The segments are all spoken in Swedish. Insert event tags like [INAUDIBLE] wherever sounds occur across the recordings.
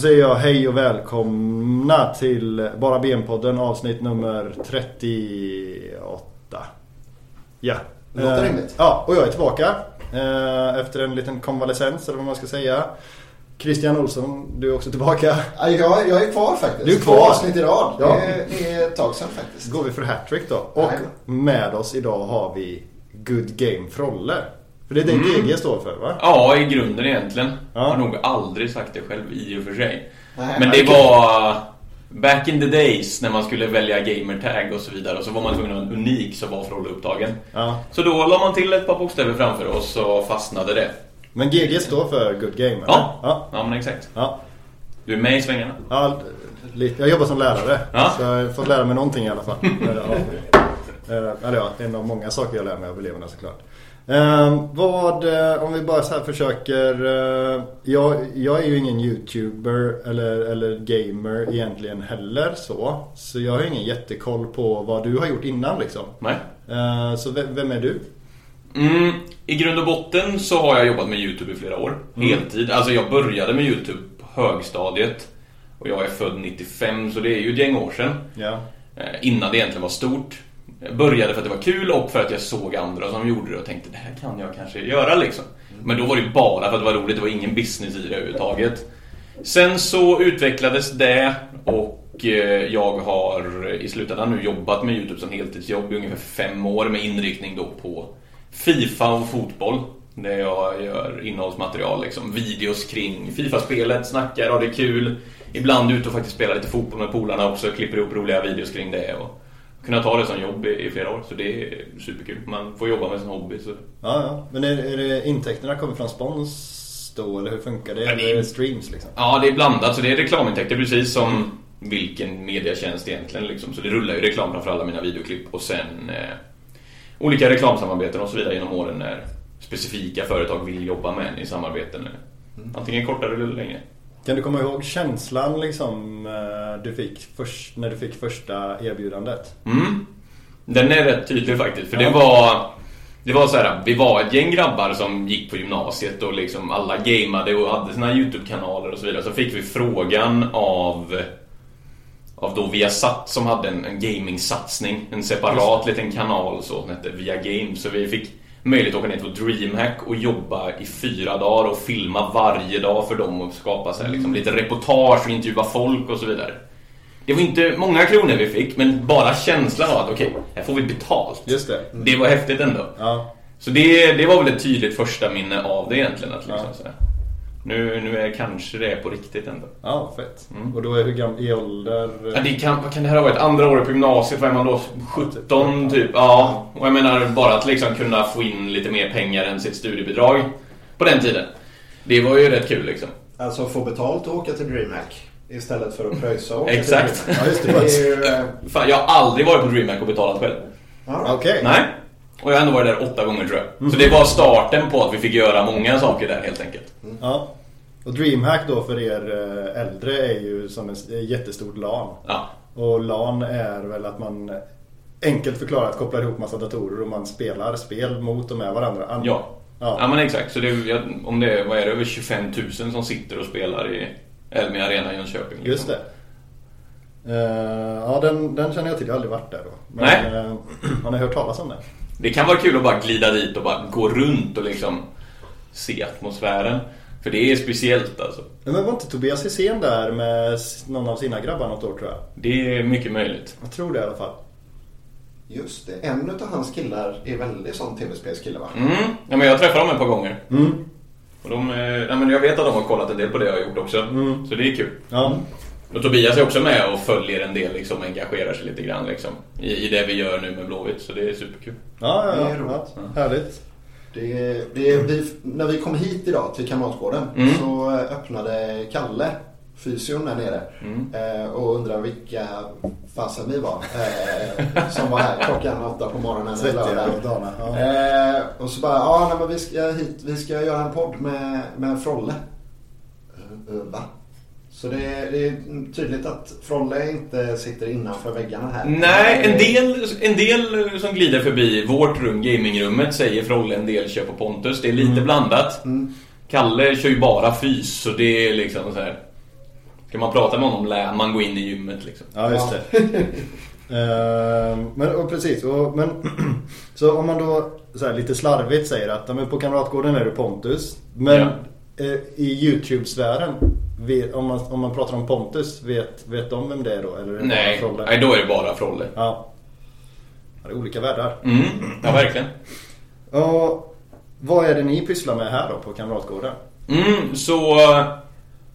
säger jag hej och välkomna till Bara Ben-podden avsnitt nummer 38. Ja. Låter Eh, rimligt. Ja, och jag är tillbaka. eh, Efter en liten konvalescens eller vad man ska säga. Christian Olsson, du är också tillbaka. Ja, Jag, jag är kvar faktiskt. Du är kvar. Två avsnitt i rad. Ja. Det, är, ett tag sedan faktiskt. Går vi för hattrick då. Och Jajamän. med oss idag har vi Good Game Frolle. För det är det Mm. GG står för va? Ja, i grunden egentligen. Ja. Jag har nog aldrig sagt det själv i och för sig. Nej, Men det var back in the days när man skulle välja gamertag och så vidare. Och så var man tvungen att ha en unik så var Frolle upptagen. Ja. Så då la man till ett par bokstäver framför oss och fastnade det. Men GG står för Good Game eller? Ja, ja. ja men exakt. ja. Du är med i svängarna. Ja, lite. Jag jobbar som lärare. Ja. Så jag har fått lära mig någonting i alla fall. [LAUGHS] ja. Eh, Eller ja, en av många saker jag lär mig av eleverna såklart. Eh, vad, eh, om vi bara så här försöker. Eh, jag, jag är ju ingen YouTuber eller, eller gamer egentligen heller så. Så jag har ingen jättekoll på vad du har gjort innan liksom. Nej. Eh, så vem, vem är du? Mm, I grund och botten så har jag jobbat med YouTube i flera år. Heltid. Alltså jag började med YouTube på högstadiet. Och jag är född 95 så det är ju ett gäng år sedan. Eh, Innan det egentligen var stort. Jag började för att det var kul och för att jag såg andra som gjorde det och tänkte det här kan jag kanske göra liksom. Men då var det bara för att det var roligt, det var ingen business i det överhuvudtaget. Sen så utvecklades det och eh, jag har i slutändan nu jobbat med YouTube som heltidsjobb i ungefär fem år med inriktning då på Fifa och fotboll. Där jag gör innehållsmaterial, liksom videos kring Fifa-spelet, snackar, har det kul. Ibland ute och faktiskt spelar lite fotboll med polarna också, klipper ihop roliga videos kring det. Och kunna ta det som jobb i, i flera år, så det är superkul. Man får jobba med sin hobby. Så. Ja, ja. Men är, är det intäkterna kommer från spons då eller hur funkar det? Ja, det är- Eller streams liksom? Ja, det är blandat, så det är reklamintäkter precis som vilken mediatjänst egentligen. Liksom. Så det rullar ju reklam framför alla mina videoklipp och sen eh, olika reklamsamarbeten och så vidare genom åren när specifika företag vill jobba med en i samarbeten. Antingen kortare eller längre. Kan du komma ihåg känslan liksom eh, du fick först, när du fick första erbjudandet? Mm. Den är rätt tydlig faktiskt. För det var... Det var så här, vi var ett gäng grabbar som gick på gymnasiet och liksom alla gameade och hade sina YouTube-kanaler och så vidare. Så fick vi frågan av... Av då Viasat som hade en, en gaming-satsning. En separat liten kanal så, som hette Via Games. Så vi fick möjlighet att åka ner till DreamHack och jobba i fyra dagar och filma varje dag för dem och skapa så här, liksom, lite reportage och intervjua folk och så vidare. Det var inte många kronor vi fick, men bara känslan av att okej, här får vi betalt. Just det. Det var häftigt ändå. Ja. Så det, det var väl ett tydligt första minne av det egentligen. Att liksom, Ja. Nu, nu är kanske det på riktigt ändå. Ja, fett. Mm. Och då är hur gammal i ålder? Ja, det kan, vad kan det här ha varit? Andra året på gymnasiet, vad är man då? 17 typ? Ja. Och jag menar bara att liksom kunna få in lite mer pengar än sitt studiebidrag på den tiden. Det var ju rätt kul liksom. Alltså få betalt och åka till DreamHack istället för att pröjsa och åka Exakt. till DreamHack. Ja, just det. Det är ju... eh, Fan, jag har aldrig varit på DreamHack och betalat själv. ja. Okej. Nej. Och jag har ändå varit där åtta gånger tror jag. Så det var starten på att vi fick göra många saker där helt enkelt. Ja. Och DreamHack då för er eh, äldre är ju som en s- jättestort LAN. Ja. Och LAN är väl att man enkelt förklarat kopplar ihop massa datorer och man spelar spel mot och med varandra. An- Ja. Ja. Ja men exakt. Så det, är- om det är, vad är det, över 25 000 som sitter och spelar i Elmia Arena i Jönköping. liksom. Just det. Eh, ja, den, den känner jag till. Jag har aldrig varit där då. Men, Nej. eh, [CLEARS THROAT] har ni hört talas om det? Det kan vara kul att bara glida dit och bara gå runt och liksom se atmosfären. För det är speciellt alltså. Men var inte Tobias Hysén där med någon av sina grabbar något år tror jag? Det är mycket möjligt. Jag tror det i alla fall. Just det. En av hans killar är väldigt sån tv-spelskille va? Mm. Ja, men jag träffar dem ett par gånger. Mm. Och de, eh, ja, men jag vet att de har kollat en del på det jag har gjort också. Mm. Så det är kul. Ja. Och Tobias är också med och följer en del, liksom, engagerar sig lite grann liksom, i, i det vi gör nu med Blåvitt. Så det är superkul. Ja, ja, Det är ja, roligt. ja. Härligt. Det, det, vi, när vi kom hit idag till Kamratgården Mm. så öppnade Kalle, fysion där nere, Mm. eh, och undrade vilka fasen vi var eh, som var här klockan åtta på morgonen en Svettiga lördag. och. Ja. Eh, och så bara, ja nej, men vi ska hit, vi ska göra en podd med, med Frolle. Va? Så det är, det är tydligt att Frolle inte sitter innanför väggarna här. Nej, en del, en del som glider förbi vårt rum, gamingrummet, säger Frolle en del kör på Pontus. Det är lite blandat. Kalle kör ju bara fys, så det är liksom så här. Ska man prata med honom lär man gå in i gymmet liksom. Ja, just det. [LAUGHS] Ehm, men och precis, och, men, [CLEARS THROAT] så om man då så här, lite slarvigt säger att ja, men på Kamratgården är det Pontus. Men eh, i Youtube-sfären, om man, om man pratar om Pontus, vet, vet de vem det är då? Eller är det Nej, bara Frolle? nej, då är det bara Frolle. Ja. Det är olika världar. Mm, ja verkligen. Och vad är det ni pysslar med här då på Kamratgården? Mm, så eh,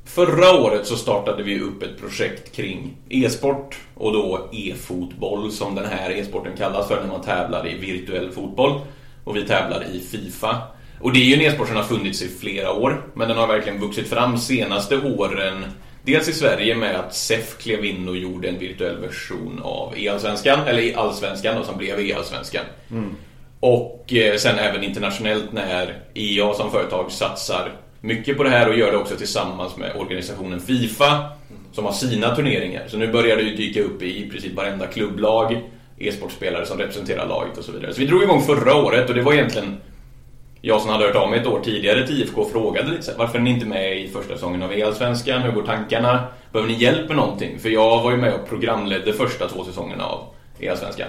förra året så startade vi upp ett projekt kring e-sport och då e-fotboll som den här e-sporten kallas för när man tävlar i virtuell fotboll. Och vi tävlar i Fifa. Och det är ju en e-sport som har funnits i flera år, men den har verkligen vuxit fram senaste åren. Dels i Sverige med att SEF klev in och gjorde en virtuell version av e-allsvenskan, eller allsvenskan då, som blev e-allsvenskan. Och eh, sen även internationellt när EA som företag satsar mycket på det här och gör det också tillsammans med organisationen Fifa som har sina turneringar. Så nu börjar det ju dyka upp i princip varenda klubblag, e-sportspelare som representerar laget och så vidare. Så vi drog igång förra året och det var egentligen jag som hade hört av mig ett år tidigare till IFK frågade lite varför är ni inte med i första säsongen av E-allsvenskan? Hur går tankarna? Behöver ni hjälp med någonting? För jag var ju med och programledde första två säsongerna av E-allsvenskan.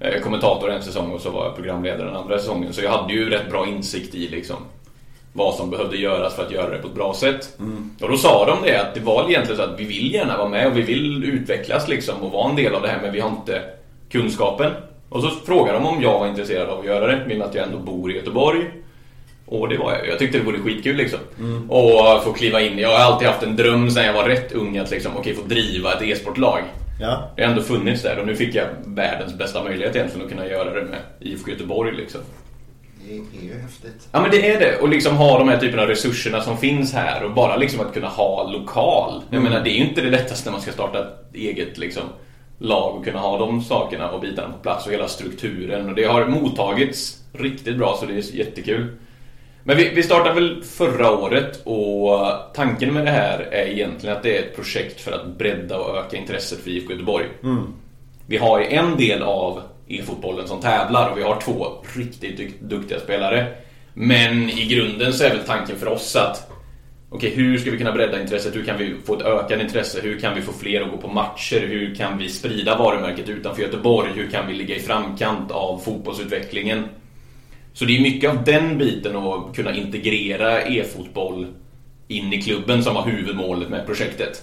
Eh, Kommentator en säsong och så var jag programledare den andra säsongen. Så jag hade ju rätt bra insikt i liksom vad som behövde göras för att göra det på ett bra sätt. Och då sa de det att det var egentligen så att vi vill gärna vara med och vi vill utvecklas liksom och vara en del av det här men vi har inte kunskapen. Och så frågade de om jag var intresserad av att göra det, med att jag ändå bor i Göteborg. Och det var jag. Jag tyckte det vore skitkul liksom. Och få kliva in. Jag har alltid haft en dröm sedan jag var rätt ung att liksom, okej, få driva ett e-sportlag. Ja. Det har ändå funnits där och nu fick jag världens bästa möjlighet egentligen att kunna göra det med IFK Göteborg liksom. Det är ju häftigt. Ja men det är det. Och liksom ha de här typerna av resurserna som finns här och bara liksom att kunna ha lokal. Jag menar det är ju inte det lättaste när man ska starta ett eget liksom lag och kunna ha de sakerna och bitarna på plats och hela strukturen. Och det har mottagits riktigt bra så det är jättekul. Men vi, vi startade väl förra året och tanken med det här är egentligen att det är ett projekt för att bredda och öka intresset för IFK Göteborg. Vi har ju en del av e-fotbollen som tävlar och vi har två riktigt duktiga spelare. Men i grunden så är väl tanken för oss att Okej, hur ska vi kunna bredda intresset? Hur kan vi få ett ökat intresse? Hur kan vi få fler att gå på matcher? Hur kan vi sprida varumärket utanför Göteborg? Hur kan vi ligga i framkant av fotbollsutvecklingen? Så det är mycket av den biten att kunna integrera e-fotboll in i klubben som var huvudmålet med projektet.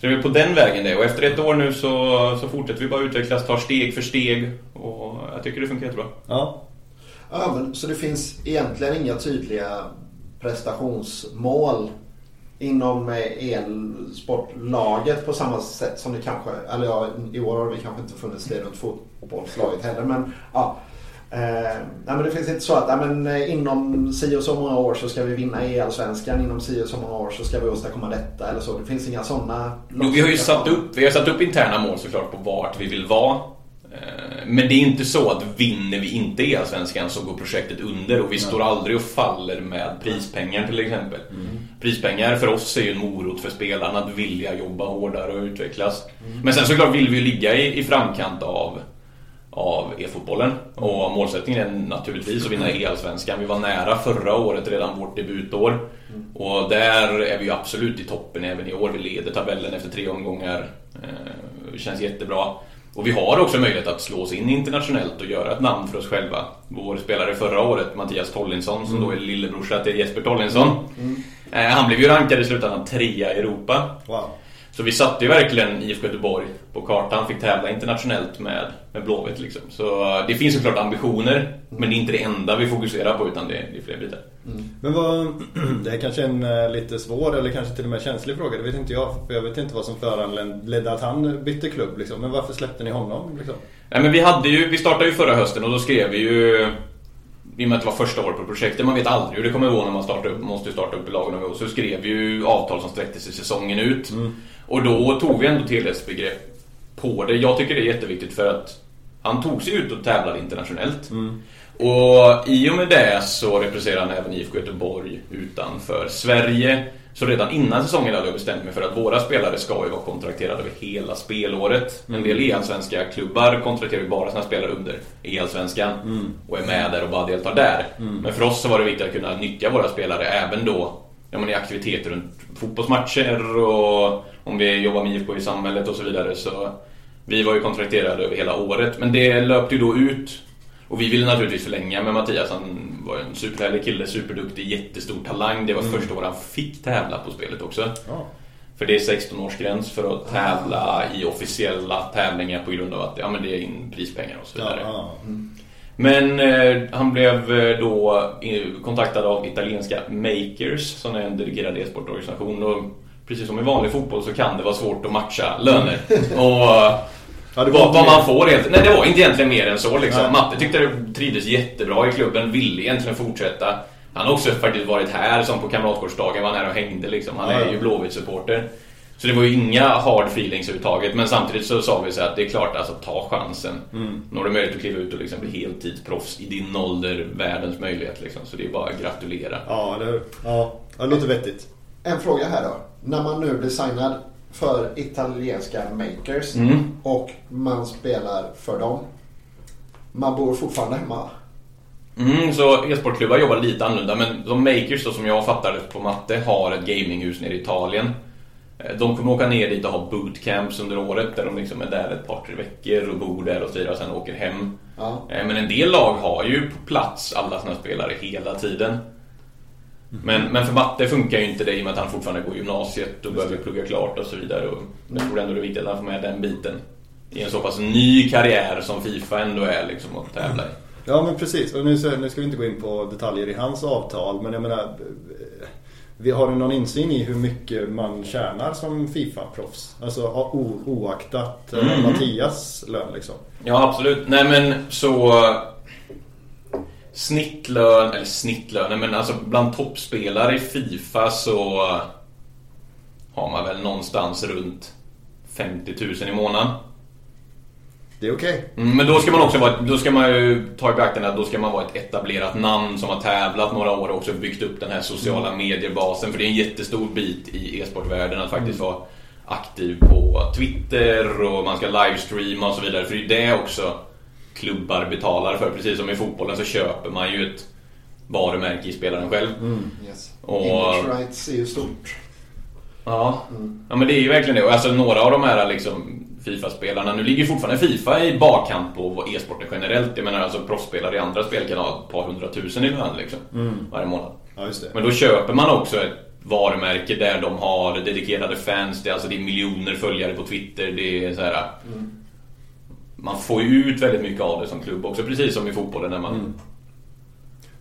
Så det är på den vägen det. Och efter ett år nu så, så fortsätter vi bara utvecklas, tar steg för steg. Och jag tycker det funkar jättebra. Ja. Ja, men, så det finns egentligen inga tydliga prestationsmål inom eh, elsportlaget på samma sätt som det kanske, eller ja, i år har det kanske inte funnits det runt fotbollslaget heller men ja. Eh, nej, men det finns inte så att nej, men, eh, inom si och så många år så ska vi vinna E-allsvenskan, inom si och så många år så ska vi åstadkomma detta eller så. Det finns inga sådana. Vi har ju satt upp, vi har satt upp interna mål såklart på vart vi vill vara. Eh, Men det är inte så att vinner vi inte E-allsvenskan så går projektet under och vi står aldrig och faller med prispengar till exempel. Prispengar för oss är ju en morot för spelarna att vilja jobba hårdare och utvecklas. Men sen såklart vill vi ju ligga i, i framkant av av e-fotbollen. Och målsättningen är naturligtvis att vinna E-allsvenskan. Vi var nära förra året, redan vårt debutår. Och där är vi ju absolut i toppen även i år. Vi leder tabellen efter tre omgångar. Eh, Det känns jättebra. Och vi har också möjlighet att slå oss in internationellt och göra ett namn för oss själva. Vår spelare förra året, Mattias Tollinsson, som då är lillebrorsa till Jesper Tollinsson. Eh, Han blev ju rankad i slutändan trea i Europa. Wow. Så vi satte ju verkligen IFK Göteborg på kartan, fick tävla internationellt med, med Blåvitt liksom. Så eh, det finns såklart ambitioner, men det är inte det enda vi fokuserar på utan det, det är fler bitar. Men vad, [CLEARS THROAT] det är kanske en eh, lite svår eller kanske till och med känslig fråga. Det vet inte jag. För jag vet inte vad som föranledde att han bytte klubb. Liksom. Men varför släppte ni honom? Liksom? Nej, men vi, hade ju, vi startade ju förra hösten och då skrev vi ju i och med att det var första året på projektet, man vet aldrig hur det kommer gå när man startar upp, måste ju starta upp i lagen gång. Så skrev vi ju avtal som sträckte sig säsongen ut. Och då tog vi ändå helhetsbegrepp på det. Jag tycker det är jätteviktigt för att han tog sig ut och tävlade internationellt. Och i och med det så representerar han även IFK Göteborg utanför Sverige. Så redan innan säsongen hade jag bestämt mig för att våra spelare ska ju vara kontrakterade över hela spelåret. En del e-allsvenska klubbar kontrakterar ju bara sina spelare under e-allsvenskan och är med där och bara deltar där. Men för oss så var det viktigt att kunna nyttja våra spelare även då ja, men i aktiviteter runt fotbollsmatcher och om vi jobbar med IFK i samhället och så vidare. Så vi var ju kontrakterade över hela året. Men det löpte ju då ut. Och vi ville naturligtvis förlänga med Mattias. Han var en superhärlig kille, superduktig, jättestor talang. Det var första året han fick tävla på spelet också. Ja. För det är 16-årsgräns för att tävla i officiella tävlingar på grund av att ja, men det är in prispengar och så vidare. ja. Men eh, han blev eh, då eh, kontaktad av italienska Makers som är en dedikerad e-sportorganisation. Precis som i vanlig fotboll så kan det vara svårt att matcha löner. och eh, [LAUGHS] Ja, det var vad, vad man får helt. Nej, det var inte egentligen mer än så liksom. Nej. Matte tyckte det trivdes jättebra i klubben, ville egentligen fortsätta. Han har också faktiskt varit här som på kamratgårdsdagen, var här och hängde liksom. Han är ja. ju Blåvitt-supporter. Så det var ju inga hard feelings överhuvudtaget. Men samtidigt så sa vi så att det är klart, alltså ta chansen. Mm. Nu har du möjlighet att kliva ut och liksom bli heltidsproffs i din ålder, världens möjlighet liksom. Så det är bara att gratulera. Ja, hur? Ja, det låter vettigt. En fråga här då. När man nu blir signad för italienska makers Mm. och man spelar för dem. Man bor fortfarande hemma. Mm, så e-sportklubbar jobbar lite annorlunda men de makers då, som jag fattade på matte har ett gaminghus nere i Italien. Eh, De kommer åka ner dit och ha bootcamps under året där de liksom är där ett par tre veckor och bor där och så vidare och sen åker hem. Ja. Eh, Men en del lag har ju på plats alla sina spelare hela tiden. Men, men för matte funkar ju inte det i och med att han fortfarande går gymnasiet och behöver plugga klart och så vidare. Och jag tror ändå det är viktigt att han får med den biten i en så pass ny karriär som Fifa ändå är liksom att tävla i. Ja men precis, och nu, nu ska vi inte gå in på detaljer i hans avtal men jag menar eh, vi har någon insyn i hur mycket man tjänar som Fifa-proffs? Alltså o, oaktat eh, Mm. Mattias lön liksom. Ja, absolut. Nej, men så... Snittlön, eller snittlönen, men alltså bland toppspelare i Fifa så har man väl någonstans runt 50 000 i månaden. Det är okej. Mm, Men då ska man också vara, då ska man ju ta i beaktande att då ska man vara ett etablerat namn som har tävlat några år och också byggt upp den här sociala mediebasen. För det är en jättestor bit i e-sportvärlden att faktiskt vara aktiv på Twitter och man ska livestreama och så vidare. För det är det också klubbar betalar för. Precis som i fotbollen så köper man ju ett varumärke i spelaren själv. Yes. Och- Image rights är ju stort. Ja. ja, men det är ju verkligen det. Och Alltså några av de här liksom Fifa-spelarna, nu ligger fortfarande Fifa i bakkant på e-sporten generellt. Jag menar alltså proffsspelare i andra spel kan ha ett par hundratusen i lön liksom varje månad. Ja just det. Men då köper man också ett varumärke där de har dedikerade fans. Det är, alltså, det är miljoner följare på Twitter. Det är så här. Man får ju ut väldigt mycket av det som klubb också, precis som i fotbollen när man...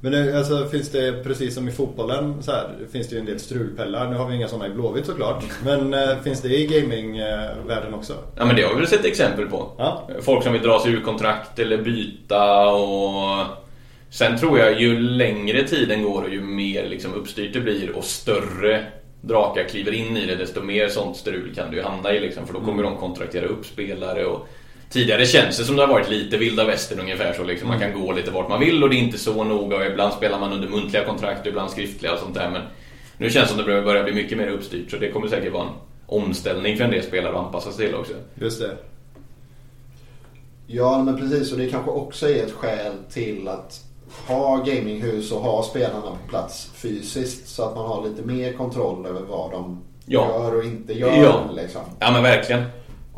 Men det, alltså, finns det precis som i fotbollen så här, finns det ju en del strulpellar. Nu har vi inga sådana i Blåvitt såklart. Men eh, finns det i gamingvärlden också? Ja men det har vi väl sett exempel på. Ja. Folk som vill dra sig ur kontrakt eller byta och... Sen tror jag ju längre tiden går och ju mer liksom uppstyrt det blir och större drakar kliver in i det desto mer sånt strul kan du hamna i liksom, för då kommer de kontraktera upp spelare och Tidigare känns det som det har varit lite vilda västern ungefär så liksom. Man kan gå lite vart man vill och det är inte så noga och ibland spelar man under muntliga kontrakt och ibland skriftliga och sånt där men Nu känns det som det börjar bli mycket mer uppstyrt så det kommer säkert vara en omställning för en del spelare att anpassa sig till också. Just det. Ja men precis och det kanske också är ett skäl till att ha gaminghus och ha spelarna på plats fysiskt så att man har lite mer kontroll över vad de Ja. gör och inte gör. Ja. Liksom. Ja men verkligen.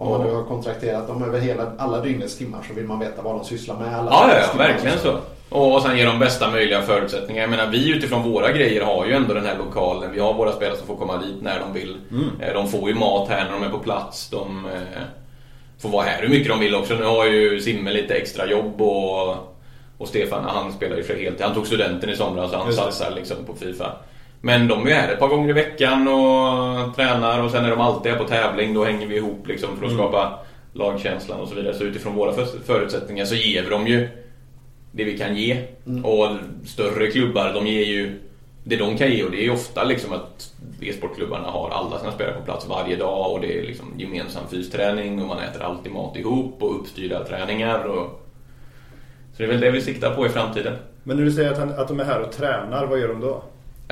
Om man nu har kontrakterat dem över hela, alla dygnets timmar så vill man veta vad de sysslar med. Alla Ja, ja, ja verkligen så. Och, och sen ge dem bästa möjliga förutsättningar. Jag menar, vi utifrån våra grejer har ju ändå den här lokalen. Vi har våra spelare som får komma dit när de vill. Eh, De får ju mat här när de är på plats. De eh, får vara här hur mycket de vill också. Nu har ju Simme lite extra jobb och, och Stefan, han spelar ju för heltid. Han tog studenten i somras så han satsar liksom på Fifa. Men de är här ett par gånger i veckan och tränar och sen är de alltid här på tävling. Då hänger vi ihop liksom för att skapa lagkänslan och så vidare. Så utifrån våra för- förutsättningar så ger vi dem ju det vi kan ge. Och större klubbar, de ger ju det de kan ge och det är ju ofta liksom att e-sportklubbarna har alla sina spelare på plats varje dag och det är liksom gemensam fysträning och man äter alltid mat ihop och uppstyrda träningar. Och... Så det är väl det vi siktar på i framtiden. Men när du säger att, han, att de är här och tränar, vad gör de då?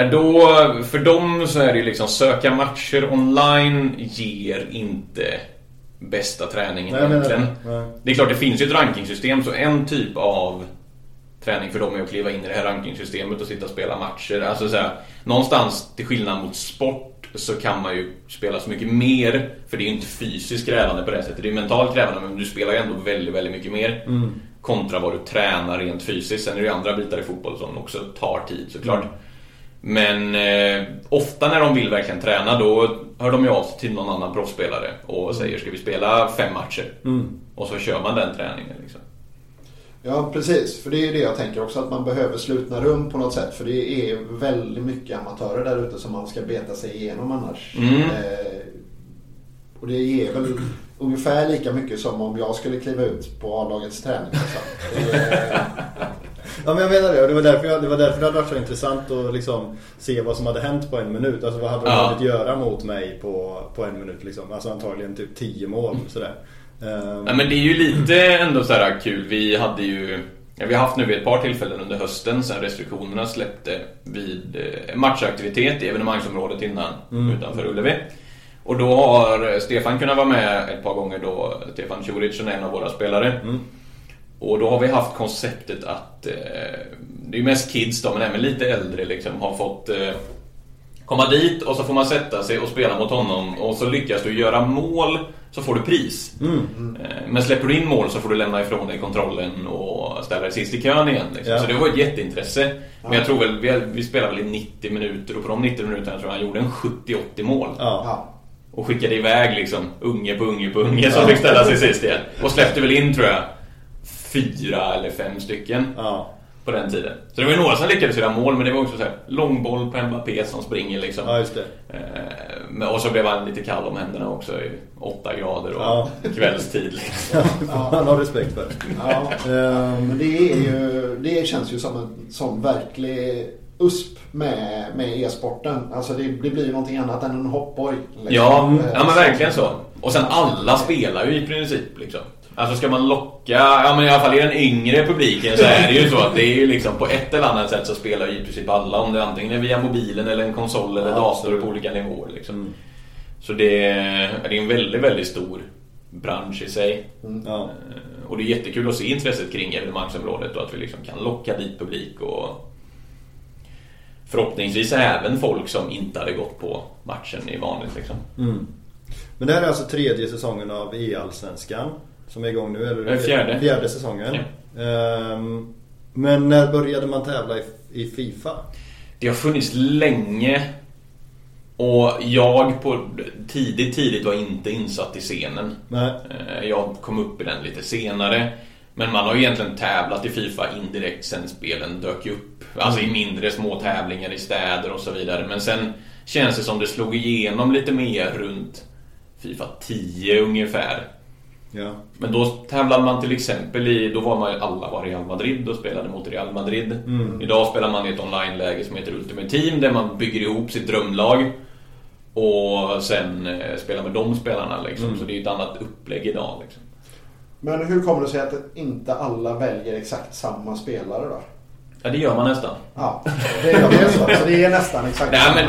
Då, för dem så är det ju liksom söka matcher online ger inte bästa träningen Nej, egentligen. det. Nej. Det är klart det finns ju ett rankingsystem så en typ av träning för dem är att kliva in i det här rankingsystemet och sitta och spela matcher. Alltså så här, någonstans till skillnad mot sport så kan man ju spela så mycket mer för det är ju inte fysiskt krävande på det sättet. Det är mentalt krävande men du spelar ju ändå väldigt, väldigt mycket mer. Kontra vad du tränar rent fysiskt. Sen är det ju andra bitar i fotboll som också tar tid såklart. Men eh, ofta när de vill verkligen träna då hör de ju av sig till någon annan proffsspelare och säger ska vi spela fem matcher? Och så kör man den träningen liksom. Ja, precis. För det är det jag tänker också. Att man behöver slutna rum på något sätt. För det är väldigt mycket amatörer där ute som man ska beta sig igenom annars. Mm. Eh, och det ger väl ungefär lika mycket som om jag skulle kliva ut på A-lagets träning. Liksom. Det är- Ja men jag menar det och det var därför, jag, det var därför det hade varit så intressant att liksom se vad som hade hänt på en minut. Alltså vad hade de Ja. hunnit göra mot mig på, på en minut liksom. Alltså antagligen typ 10 mål sådär. Ehm, Ja, men det är ju lite ändå så här kul. Vi hade ju ja, vi har haft nu vid ett par tillfällen under hösten sen restriktionerna släppte vid eh, matchaktivitet i evenemangsområdet innan utanför Ullevi. Och då har Stefan kunnat vara med ett par gånger då, Stefan Ćuric är en av våra spelare. Och då har vi haft konceptet att, eh, det är ju mest kids då, men även lite äldre liksom, har fått eh, komma dit och så får man sätta sig och spela mot honom och så lyckas du göra mål så får du pris. Eh, Men släpper du in mål så får du lämna ifrån dig kontrollen och ställa dig sist i kön igen. Liksom. Ja. Så det var ett jätteintresse. Men jag tror väl, vi, vi spelade väl i 90 minuter och på de 90 minuterna tror jag han gjorde en 70-80 mål. ja. ja. Och skickade iväg liksom unge på unge på unge som fick ställa sig sist igen. Och släppte väl in tror jag fyra eller fem stycken ja. på den tiden. Så det var ju några som lyckades göra mål men det var också så här långboll på Mbappé som springer liksom. Ja just det. Eh, men- Och så blev han lite kall om händerna också i åtta grader och Ja. kvällstid. Liksom. [LAUGHS] Han har respekt för det. Ja. Ehm, Men det, är ju, det känns ju som en sån verklig USP med, med e-sporten. Alltså det, det blir ju någonting annat än en hoppborg. liksom. Ja, Eh, ja men verkligen så. Och sen alla spelar ju i princip liksom. Alltså ska man locka, ja men i alla fall i den yngre publiken så är det ju så att det är ju liksom på ett eller annat sätt så spelar ju i princip alla om det antingen är via mobilen eller en konsol eller Ja, dator på olika nivåer liksom. Mm. Så det är, det är en väldigt, väldigt stor bransch i sig. ja. Eh, Och det är jättekul att se intresset kring evenemangsområdet och att vi liksom kan locka dit publik och förhoppningsvis även folk som inte hade gått på matchen i vanligt liksom. Mm. Men det här är alltså tredje säsongen av E-allsvenskan som är igång nu, eller? Fjärde. Fjärde säsongen. Ehm, men när började man tävla i, Fifa? Det har funnits länge och jag på tidigt, tidigt var inte insatt i scenen. Nej. Eh, Jag kom upp i den lite senare. Men man har egentligen tävlat i Fifa indirekt sen spelen dök upp. Alltså i mindre små tävlingar i städer och så vidare. Men sen känns det som det slog igenom lite mer runt Fifa 10 ungefär. Ja. Men då tävlade man till exempel i, då var man ju alla var Real Madrid och spelade mot Real Madrid. Idag spelar man i ett online-läge som heter Ultimate Team där man bygger ihop sitt drömlag. Och sen eh, spelar med de spelarna liksom. Så det är ju ett annat upplägg idag liksom. Men hur kommer det sig att inte alla väljer exakt samma spelare då? Ja, det gör man nästan. Ja, det är, det är så. så det är nästan exakt Nej, samma. men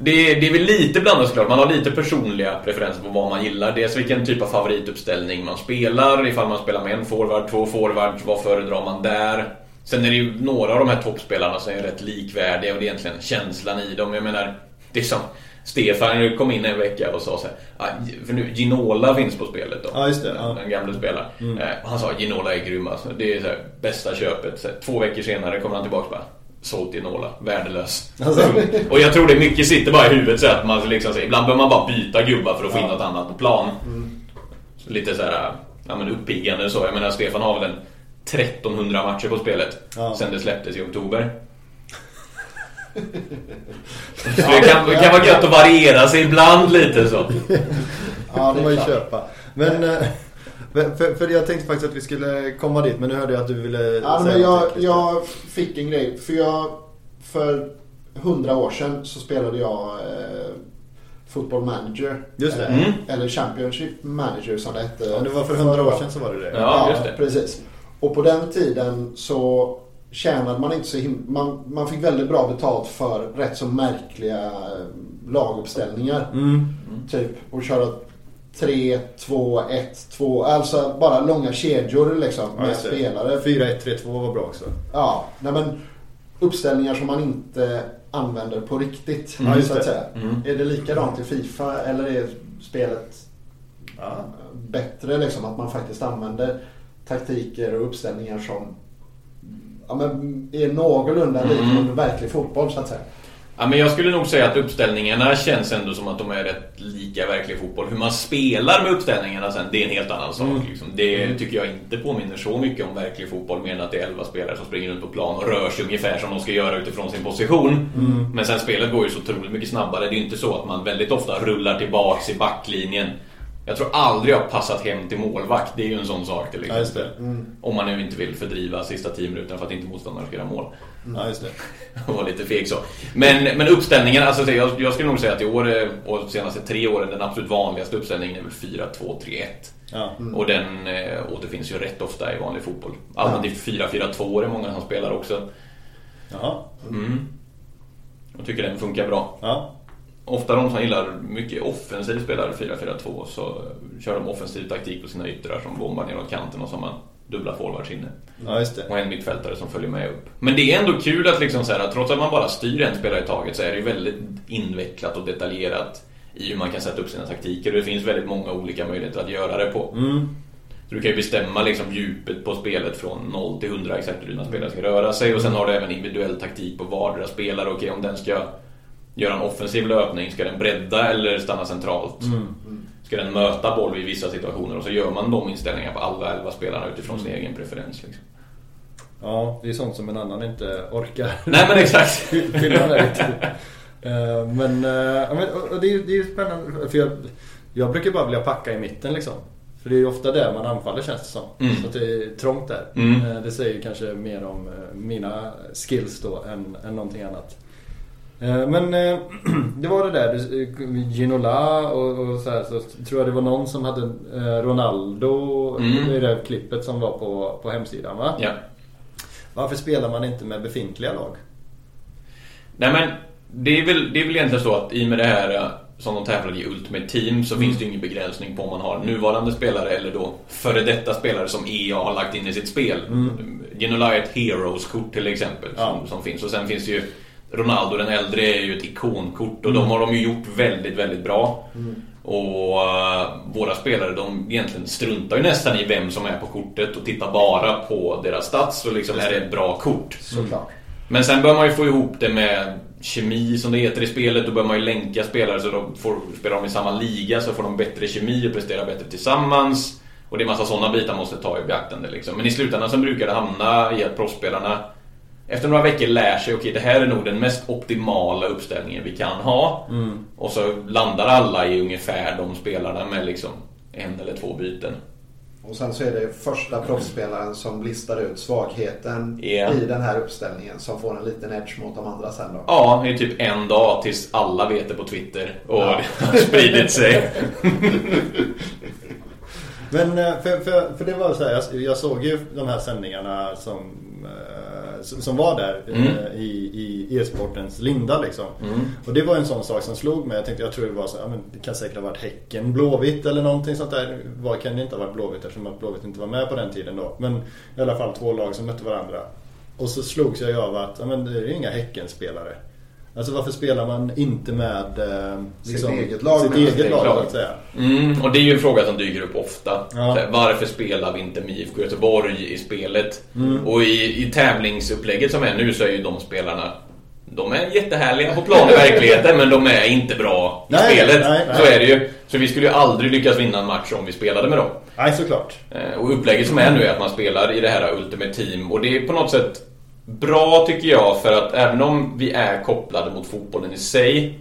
det, det är väl lite blandat såklart. Man har lite personliga preferenser på vad man gillar. Dels vilken typ av favorituppställning man spelar. Ifall man spelar med en forward, två forwards, vad föredrar man där? Sen är det ju några av de här toppspelarna som är rätt likvärdiga och det är egentligen känslan i dem. Jag menar, det är som Stefan kom in en vecka och sa så här, "Ah, för nu Ginola finns på spelet då. Ja, just det, ja. Den gamla spelaren. Eh, Han sa Ginola är grym alltså. Det är så här, bästa köpet. Så två veckor senare kommer han tillbaka och bara Sålt Ginola, värdelös. [LAUGHS] Alltså. och jag tror det mycket sitter bara i huvudet så att man liksom, så, ibland behöver man bara byta gubbar för att få in något annat på plan. Så lite så här, ja men uppiggande så. Jag menar Stefan har väl en 1300 matcher på spelet Ja. sen det släpptes i oktober. [LAUGHS] Det kan, det kan vara gött att variera sig ibland lite så. Ja, det är ju köpa. Men, eh, för, för jag tänkte faktiskt att vi skulle komma dit men nu hörde jag att du ville Ja, säga men jag, jag fick en grej. För jag, för hundra år sedan så spelade jag eh, Football Manager. Just det. Mm. Eller Championship Manager som det hette. Ja, det var för hundra år sedan så var det det. Ja, just det. precis. Och på den tiden så tjänade man inte så him- man, man fick väldigt bra betalt för rätt så märkliga eh, laguppställningar. Mm. Typ att köra 3, 2, 1, 2. Alltså bara långa kedjor liksom med just det. spelare. 4-1-3-2 var bra också. Ja, nej men uppställningar som man inte använder på riktigt. Mm, så att säga. Mm. Är det likadant i Fifa eller är spelet Ja. bättre liksom? Att man faktiskt använder taktiker och uppställningar som ja, men är någorlunda Mm. liknande verklig fotboll så att säga. Ja, men jag skulle nog säga att uppställningarna känns ändå som att de är rätt lika verklig fotboll. Hur man spelar med uppställningarna sen, det är en helt annan sak. Mm. Liksom. Det tycker jag inte påminner så mycket om verklig fotboll, mer än att det är 11 spelare som springer runt på plan och rör sig ungefär som de ska göra utifrån sin position. Men sen spelet går ju så otroligt mycket snabbare. Det är ju inte så att man väldigt ofta rullar tillbaks i backlinjen. Jag tror aldrig jag har passat hem till målvakt. Det är ju en sån sak till Ja, exempel. det. Om man nu inte vill fördriva sista 10 minuterna för att inte motståndaren ska göra mål. Ja, just det. [LAUGHS] Var lite feg så. Men, men uppställningen, alltså jag, jag skulle nog säga att i år eh, och de senaste tre åren den absolut vanligaste uppställningen är väl 4-2-3-1. Ja. Och den eh, återfinns ju rätt ofta i vanlig fotboll. Alternativt 4-4-2 är många som spelar också. Jaha. Mm. Jag tycker den funkar bra. Ja. Ofta de som gillar mycket offensiv spelar 4-4-2 så kör de offensiv taktik på sina yttrar som bombar neråt kanten och så har man dubbla forwards inne. ja, just det. Och en mittfältare som följer med upp. Men det är ändå kul att liksom så här, att trots att man bara styr en spelare i taget så är det ju väldigt invecklat och detaljerat i hur man kan sätta upp sina taktiker. Och det finns väldigt många olika möjligheter att göra det på. Mm. Så du kan ju bestämma liksom djupet på spelet från 0 till 100 exakt hur dina spelare ska röra sig. Och sen har du även individuell taktik på vardera spelare. Okej, om den ska göra en offensiv löpning, ska den bredda eller stanna centralt? Ska den möta boll vid vissa situationer? Och så gör man de inställningarna på alla 11 spelarna utifrån sin egen preferens. Liksom. Ja, det är sånt som en annan inte orkar. Nej men exakt. [LAUGHS] fylla. Eh, Men, eh, men och- det är ju spännande. För jag, jag brukar bara vilja packa i mitten liksom. För det är ju ofta där man anfaller känns det som. Mm. Så att det är trångt där. Mm. Eh, Det säger kanske mer om mina skills då än, än någonting annat. Eh, Men eh, [CLEARS THROAT] det var det där, eh, Ginola och, och så här. Så tror jag det var någon som hade Ronaldo Mm. i det här klippet som var på, på hemsidan va? Ja. Varför spelar man inte med befintliga lag? Nej men det är, väl, det är väl egentligen så att i och med det här som de tävlar i Ultimate Team så finns det ingen begränsning på om man har nuvarande spelare eller då före detta spelare som EA har lagt in i sitt spel. Mm. Ginola är ett Heroes-kort till exempel Ja. som, som finns och sen finns det ju Ronaldo den äldre är ju ett ikonkort och de har de ju gjort väldigt, väldigt bra. Och eh, våra spelare de egentligen struntar ju nästan i vem som är på kortet och tittar bara på deras stats och liksom är det ett bra kort. Såklart. Men sen bör man ju få ihop det med kemi som det heter i spelet. Då bör man ju länka spelare så de får spela de i samma liga så får de bättre kemi och prestera bättre tillsammans. Och det är massa sådana bitar man måste ta i beaktande liksom. Men i slutändan så brukar det hamna i att proffsspelarna efter några veckor lär sig, okej det här är nog den mest optimala uppställningen vi kan ha. Och så landar alla i ungefär de spelarna med liksom en eller två byten. Och sen så är det första proffsspelaren som listar ut svagheten Ja. i den här uppställningen som får en liten edge mot de andra sen då. Ja, det är typ en dag tills alla vet det på Twitter och Ja. det [LAUGHS] har spridit sig. Men eh, för, för, för det var så här, jag, jag såg ju de här sändningarna som, eh, som var där eh, Mm. i, i e-sportens linda liksom. Och det var en sån sak som slog mig. Jag tänkte, jag tror det var så, ja, men det kan säkert ha varit Häcken, Blåvitt eller någonting sånt där. Vad kan det inte ha varit Blåvitt eftersom att Blåvitt inte var med på den tiden då. Men i alla fall två lag som mötte varandra. Och så slogs jag av att, ja men det är ju inga Häcken-spelare. Alltså varför spelar man inte med eh, Sitt eget lag, sitt eget lag så att säga? Mm, och det är ju en fråga som dyker upp ofta. Ja. Här, Varför spelar vi inte med IFK Göteborg i spelet? Mm. Och i, i tävlingsupplägget som är nu så är ju de spelarna de är jättehärliga på plan i verkligheten men de är inte bra i Nej, spelet. nej, nej. Så är det ju. Så vi skulle ju aldrig lyckas vinna en match om vi spelade med dem. Nej, såklart. Eh, Och upplägget som är nu är att man spelar i det här Ultimate Team och det är på något sätt bra tycker jag för att även om vi är kopplade mot fotbollen i sig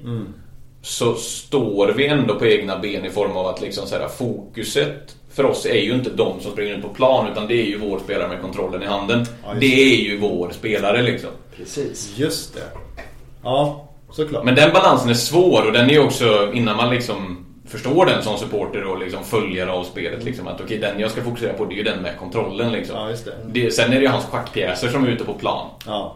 så står vi ändå på egna ben i form av att liksom så här, fokuset för oss är ju inte de som springer ut på plan utan det är ju vår spelare med kontrollen i handen. Ja, just det är ju vår spelare liksom. Precis. Just det. Ja, såklart. Men den balansen är svår och den är också innan man liksom förstår den som supporter och liksom följare av spelet. Liksom, att okej, den jag ska fokusera på det är ju den med kontrollen. Liksom. Ja, just det. Det, sen är det ju hans schackpjäser som är ute på plan. Ja.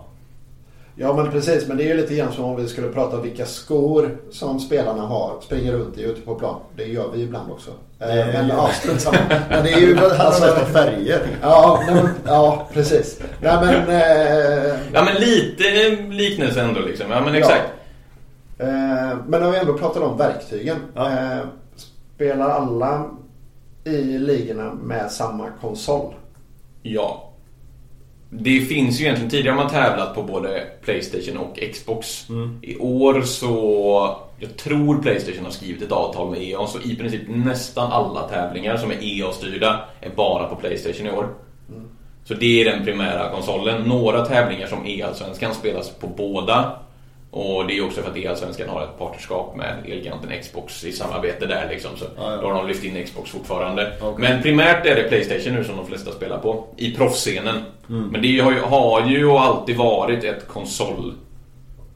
Ja men precis, men det är ju lite grann som om vi skulle prata om vilka skor som spelarna har, springer runt i ute på plan. Det gör vi ibland också. Det- Men [LAUGHS] ja, strunt samma. Men det är ju... Alltså, färger. ja, men, ja, precis. Nej men... Eh, Ja men lite liknelse ändå liksom. Ja men exakt. eh, men när vi ändå pratar om verktygen. Ja. Eh, spelar alla i ligorna med samma konsol? Ja. Det finns ju egentligen, tidigare har man tävlat på både Playstation och Xbox. I år så, jag tror Playstation har skrivit ett avtal med EA så i princip nästan alla tävlingar som är EA-styrda är bara på Playstation i år. Så det är den primära konsolen. Några tävlingar som EA-svenskan spelas på båda. Och det är också för att EA-svenskan har ett partnerskap med Elgiganten Xbox i samarbete där liksom. Så Ja, ja. då har de lyft in Xbox fortfarande. Okej. Men primärt är det Playstation nu som de flesta spelar på. I proffsscenen. Mm. Men det har ju, har ju alltid varit ett konsol...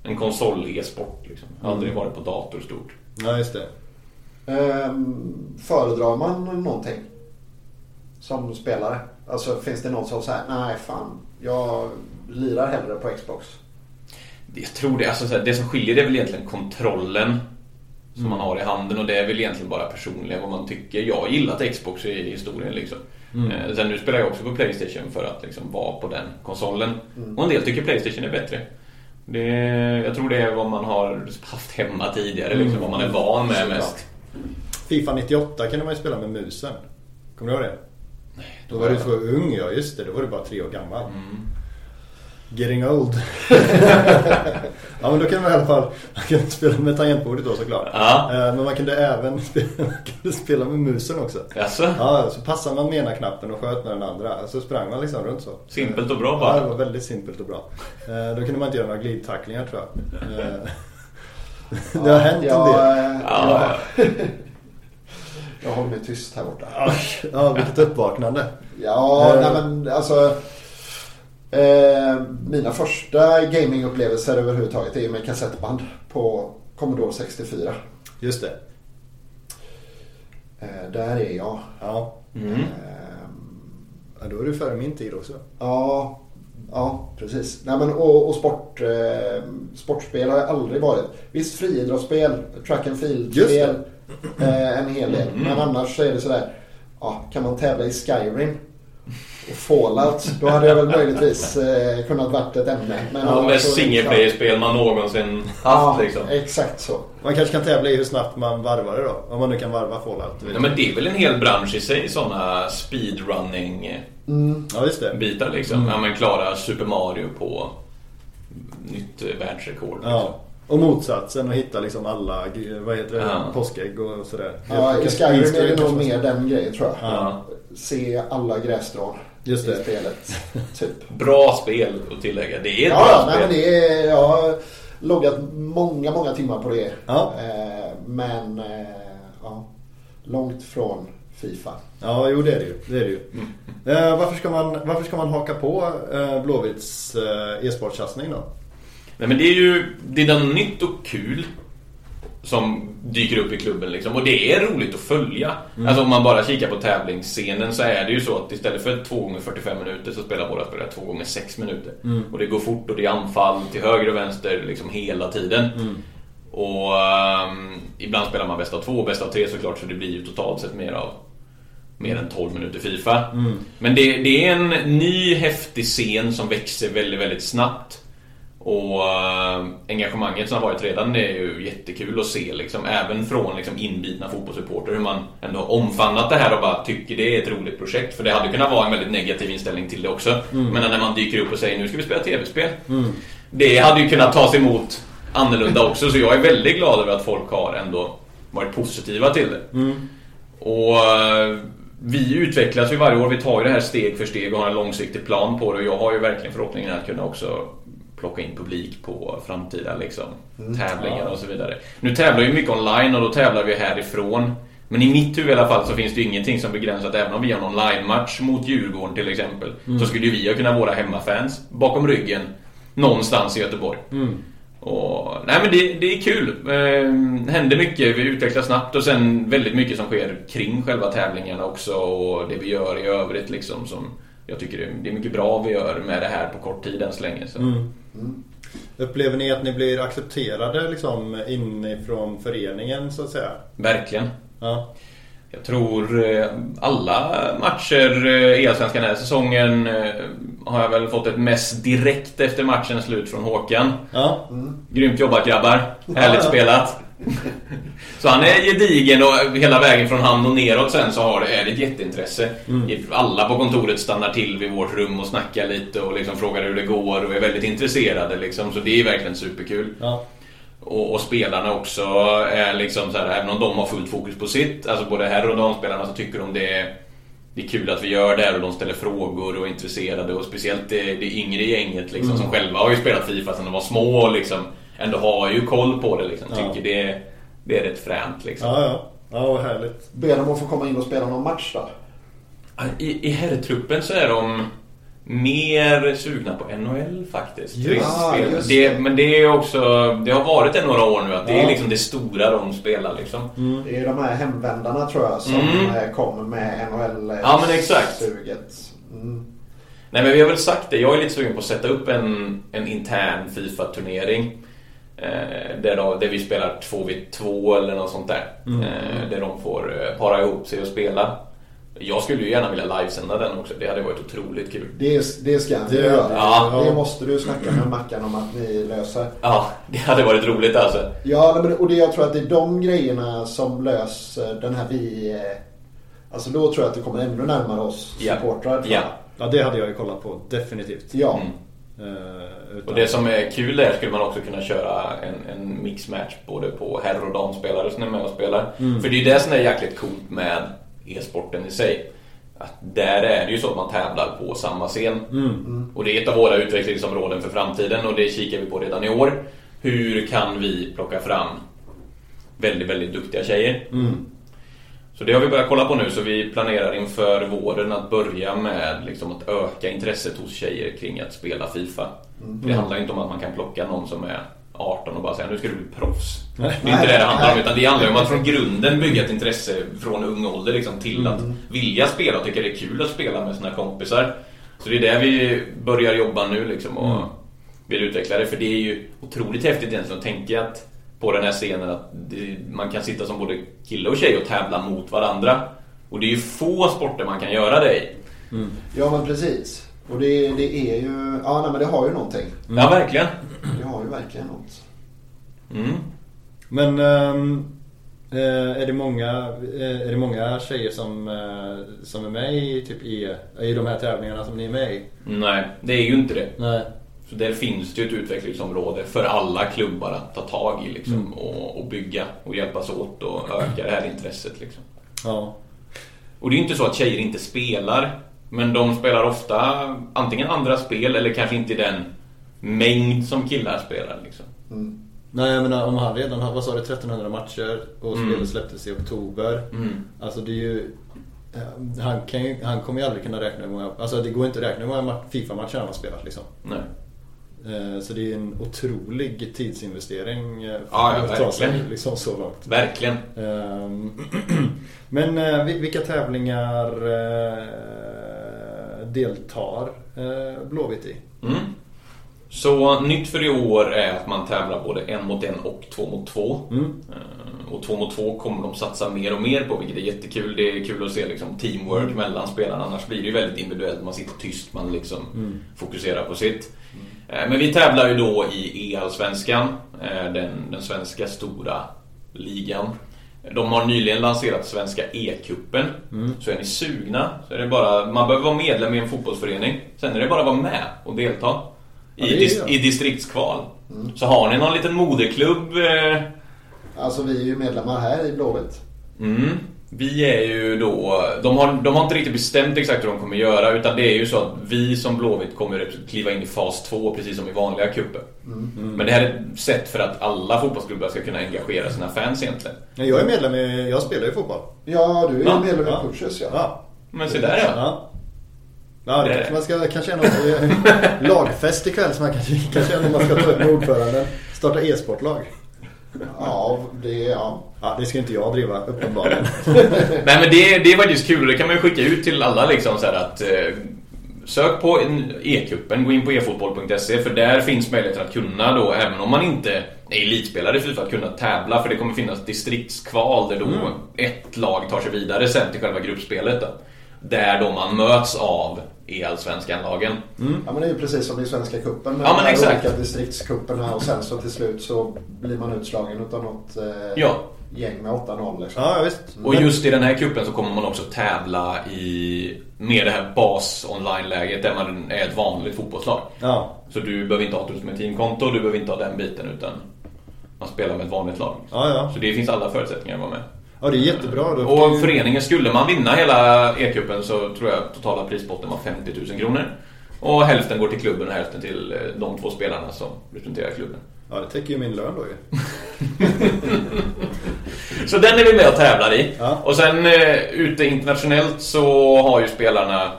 En konsol-e-sport liksom. Aldrig Mm. varit på dator stort. Ja, just det. Ehm, föredrar man någonting som spelare? Alltså finns det någon som säger nej fan, jag lirar hellre på Xbox. Jag tror det, alltså det som skiljer är väl egentligen kontrollen som Mm. man har i handen och det är väl egentligen bara personligen vad man tycker. Jag har gillat Xbox i historien liksom. Mm. Eh, Sen nu spelar jag också på Playstation för att liksom vara på den konsolen. Mm. Och en del tycker Playstation är bättre. Det, jag tror det är vad man har haft hemma tidigare, liksom, vad man är van med Såklart. mest. Fifa 98 kunde man ju spela med musen. Kommer du ihåg det? Då var du så ung, ja just det. Då var du bara tre år gammal. Mm. Getting old. [LAUGHS] ja men då kunde man i alla fall man kunde spela med tangentbordet då såklart. Ja. Eh, Men man kunde även [LAUGHS] spela, kunde spela med musen också. Jaså? Ja, så passade man med ena knappen och sköt med den andra. Så sprang man liksom runt så. Simpelt och bra Ja, bara. det var väldigt simpelt och bra. Eh, Då kunde man inte göra några glidtacklingar tror jag. Eh, [LAUGHS] Det har hänt en del. eh, Ja. Jag, håller mig tyst här borta. Ja, vilket uppvaknande. Ja, Eh. nej men alltså. Eh, mina första gamingupplevelser överhuvudtaget är ju med kassettband på Commodore 64. Just det. Eh, där är jag. Ja. Mm. Eh, ja, då är du före min tid också. ja, ja, precis. Nej, men, och och sport, eh, sportspel har jag aldrig varit. Visst friidrottsspel, track and field-spel, eh, en hel del. Mm. Men annars så är det sådär, ja, kan man tävla i Skyrim Fallout, då hade jag väl möjligtvis eh, kunnat varit ett ämne. Men Ja, mest single player-spel man någonsin haft Ja, liksom. exakt så. Man kanske kan tävla i hur snabbt man varvar det då. Om man nu kan varva Fallout. Ja, men det är väl en hel bransch i sig, sådana speedrunning-bitar Mm. Ja, just det. liksom. Mm. Ja, men klara Super Mario på nytt eh, världsrekord. Liksom. Ja. Och motsatsen att hitta liksom alla, vad heter det, Ja. påskägg och sådär. Ja, i Skyrim är det nog mer den grejen tror jag. Ja. Se alla grässtrån Just i det. spelet. [LAUGHS] Typ. Bra spel att tillägga. Det är ett Ja, bra nej, spel. men det är, jag har loggat många, många timmar på det. Ja. Eh, men eh, ja, långt från Fifa. Ja, jo det är det ju. Det är det ju. Eh, varför, ska man, varför ska man haka på eh, Blåvitts eh, e-sportsatsning då? Nej, men det är ju det är något nytt och kul som dyker upp i klubben liksom. Och det är roligt att följa. Mm. Alltså om man bara kikar på tävlingsscenen så är det ju så att istället för 2 gånger 45 minuter så spelar båda spelare 2 gånger 6 minuter. Mm. Och det går fort och det är anfall till höger och vänster liksom hela tiden. Mm. Och ehm, ibland spelar man bäst av två och bäst av tre såklart så det blir ju totalt sett mer av mer än 12 minuter Fifa. Mm. Men det, det är en ny häftig scen som växer väldigt, väldigt snabbt. Och eh, engagemanget som har varit redan det är ju jättekul att se liksom, även från liksom, inbitna fotbollssupporter hur man ändå har omfamnat det här och bara tycker det är ett roligt projekt. För det hade kunnat vara en väldigt negativ inställning till det också. Men när man dyker upp och säger nu ska vi spela tv-spel. Det hade ju kunnat tas emot annorlunda också så jag är väldigt glad över att folk har ändå varit positiva till det. Mm. Och eh, vi utvecklas ju varje år. Vi tar ju det här steg för steg och har en långsiktig plan på det. Och jag har ju verkligen förhoppningen att kunna också plocka in publik på framtida liksom, tävlingar och så vidare. Nu tävlar vi mycket online och då tävlar vi härifrån. Men i mitt huvud i alla fall så finns det ju ingenting som begränsar att även om vi har en online-match mot Djurgården till exempel så skulle ju vi ha kunnat våra hemmafans bakom ryggen någonstans i Göteborg. Mm. Och, nej men det, det är kul. Eh, händer mycket, vi utvecklas snabbt och sen väldigt mycket som sker kring själva tävlingarna också och det vi gör i övrigt liksom som jag tycker det, är mycket bra vi gör med det här på kort tid än så länge. Så. Mm. Upplever ni att ni blir accepterade liksom inifrån föreningen så att säga? Verkligen. Ja. Jag tror eh, alla matcher eh, i Allsvenskan den här säsongen eh, har jag väl fått ett mess direkt efter matchen är slut från Håkan. Ja. Grymt jobbat grabbar. Härligt [LAUGHS] spelat. Så han är gedigen och hela vägen från han och neråt sen så har det, är det ett jätteintresse. Alla på kontoret stannar till vid vårt rum och snackar lite och liksom frågar hur det går och är väldigt intresserade liksom. Så det är verkligen superkul. Ja. Och, och spelarna också är liksom så här, även om de har fullt fokus på sitt, alltså både herr och damspelarna så tycker de det är, det är kul att vi gör det här och de ställer frågor och är intresserade och speciellt det, det yngre gänget liksom som själva har ju spelat Fifa sedan de var små liksom ändå har ju koll på det liksom. Ja. Tycker det, det är rätt fränt liksom. Ja, ja. Ja, vad härligt. Ber dem att få komma in och spela någon match då? I, I herrtruppen så är de mer sugna på NHL faktiskt. Just Turistspel. det, just det, men det är också, det har varit det några år nu att det är Ja. liksom det stora de spelar liksom. Det är de här hemvändarna tror jag som Mm. eh, kommer med NHL-suget. Ja, men exakt. Mm. Nej men vi har väl sagt det, jag är lite sugen på att sätta upp en, en intern Fifa-turnering. Eh, där, då, där vi spelar 2v2 eller något sånt där. Eh, där de får eh, para ihop sig och spela. Jag skulle ju gärna vilja livesända den också, det hade varit otroligt kul. Det, det ska du göra. ja. Det måste du snacka med Mackan om att ni löser. Ja, det hade varit roligt alltså. Ja, men- och det, jag tror att det är de grejerna som löser den här vi... eh, Alltså då tror jag att det kommer ännu närmare oss Ja. supportrar. Ja. jag. Ja, det hade jag ju kollat på. Definitivt. Ja. Mm. Eh, utan- Och det som är kul där skulle man också kunna köra en, en mixmatch både på herr och damspelare som är med och spelar. För det är ju det som är jäkligt coolt med e-sporten i sig. Att där är det ju så att man tävlar på samma scen. Och det är ett av våra utvecklingsområden för framtiden och det kikar vi på redan i år. Hur kan vi plocka fram väldigt, väldigt duktiga tjejer? Så det har vi börjat kolla på nu så vi planerar inför våren att börja med liksom att öka intresset hos tjejer kring att spela Fifa. Det handlar inte om att man kan plocka någon som är 18 och bara säga nu ska du bli proffs. Det är inte det det handlar om utan det handlar om att från grunden bygga ett intresse från ung ålder liksom, till att vilja spela och tycka det är kul att spela med sina kompisar. Så det är där vi börjar jobba nu liksom och vill utveckla det för det är ju otroligt häftigt egentligen att tänka att på den här scenen att det, man kan sitta som både kille och tjej och tävla mot varandra. Och det är ju få sporter man kan göra det i. ja, men precis. Och det, det är ju... Ja, nej, men det har ju någonting. Ja, verkligen. Det har ju verkligen något. Mm. Men eh, är, det många, eh, är det många tjejer som, eh, som är med i, typ i, i de här tävlingarna som ni är med i? Nej, det är ju inte det. Nej. Så där finns det ju ett utvecklingsområde för alla klubbar att ta tag i liksom, och, och bygga och hjälpas åt och öka det här intresset. Liksom. Ja. Och det är ju inte så att tjejer inte spelar. Men de spelar ofta antingen andra spel eller kanske inte i den mängd som killar spelar. Liksom. Nej jag menar om han redan har, vad sa du, 1300 matcher och Mm. spelet släpptes i oktober. Mm. Alltså det är ju... eh, Han, kan ju, han kommer ju aldrig kunna räkna hur många, alltså det går inte att räkna hur många ma- FIFA-matcher han har spelat liksom. Nej. Eh, Så det är en otrolig tidsinvestering eh, Ja, ja, att ta sig liksom så långt. Verkligen. Ehm, [CLEARS THROAT] Men eh, vil- vilka tävlingar deltar Blåvitt i? Mm. Så nytt för i år är att man tävlar både en mot en och två mot två. Mm. Och två mot två kommer de satsa mer och mer på vilket är jättekul. Det är kul att se liksom teamwork mellan spelarna. Annars blir det ju väldigt individuellt. Man sitter tyst, man liksom fokuserar på sitt. Eh, Men vi tävlar ju då i E-allsvenskan, eh, den, den svenska stora ligan. De har nyligen lanserat Svenska E-cupen. Så är ni sugna så är det bara, man behöver vara medlem i en fotbollsförening. Sen är det bara att vara med och delta. Ja, I, är dis. I distriktskval. Så har ni någon liten moderklubb eh, Alltså vi är ju medlemmar här i Blåvitt. Mm. Vi är ju då, de har, de har inte riktigt bestämt exakt hur de kommer göra utan det är ju så att vi som Blåvitt kommer kliva in i fas 2 precis som i vanliga cuper. Men det här är ett sätt för att alla fotbollsklubbar ska kunna engagera sina fans egentligen. Nej, Jag är medlem i, jag spelar ju fotboll. Ja, du är ju Ja, medlem i ja. Pushers ja. Ja. Men se där ja. ja. Ja, det kanske man ska kanske är något [LAUGHS] lagfest ikväll som man kanske, kanske är när man ska ta upp med ordföranden. Starta e-sportlag. Ja, det, ja. Ja, det ska inte jag driva uppenbarligen. [LAUGHS] Nej men det, det är faktiskt kul och det kan man ju skicka ut till alla liksom så här att eh, Sök på en e-cupen, gå in på efotboll.se för där finns möjligheten att kunna då, även om man inte är elitspelare i FIFA, att kunna tävla för det kommer finnas distriktskval där då Mm. ett lag tar sig vidare sen till själva gruppspelet då. Där då man möts av e-allsvenskan-lagen. ja, men det är ju precis som i Svenska cupen med Ja, men de exakt. olika distriktscuperna och sen så till slut så blir man utslagen utav något eh, Ja. Gäng med 8-0 liksom. Ja, visst. Och just i den här kuppen så kommer man också tävla i med det här bas online-läget där man är ett vanligt fotbollslag. Ja, Så du behöver inte ha ett Ultimate Team-konto, du behöver inte ha den biten utan man spelar med ett vanligt lag. ja, ja. Så det finns alla förutsättningar att vara med. Ja, det är jättebra. Då Och föreningen, skulle man vinna hela E-cupen så tror jag totala prispotten var 50 000 kronor. Och hälften går till klubben och hälften till eh, de två spelarna som representerar klubben. Ja, det täcker ju min lön då ju. [LAUGHS] Så den är vi med och tävlar i. Ja. Och sen eh, ute internationellt så har ju spelarna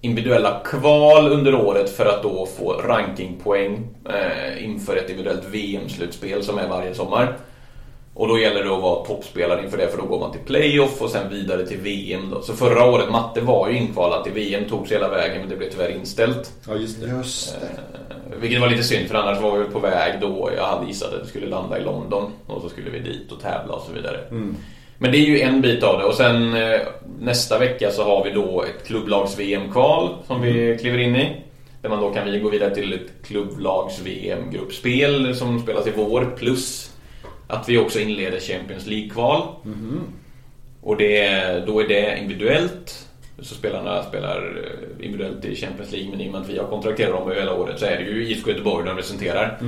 individuella kval under året för att då få rankingpoäng eh, inför ett individuellt VM-slutspel som är varje sommar. Och då gäller det att vara toppspelare inför det för då går man till playoff och sen vidare till VM då. Så förra året, matte var ju inkvalat till VM, togs hela vägen men det blev tyvärr inställt. Ja, just det. Just det. Vilket var lite synd för annars var vi på väg då. Jag hade gissat att det skulle landa i London och så skulle vi dit och tävla och så vidare. Men det är ju en bit av det och sen eh, nästa vecka så har vi då ett klubblags-VM-kval som vi kliver in i. Där man då kan vi gå vidare till ett klubblags-VM-gruppspel som spelas i vår plus att vi också inleder Champions League-kval. Och det, då är det individuellt. Så spelarna spelar eh, individuellt i Champions League men i och med att vi har kontrakterat dem hela året så är det ju IFK Göteborg de representerar.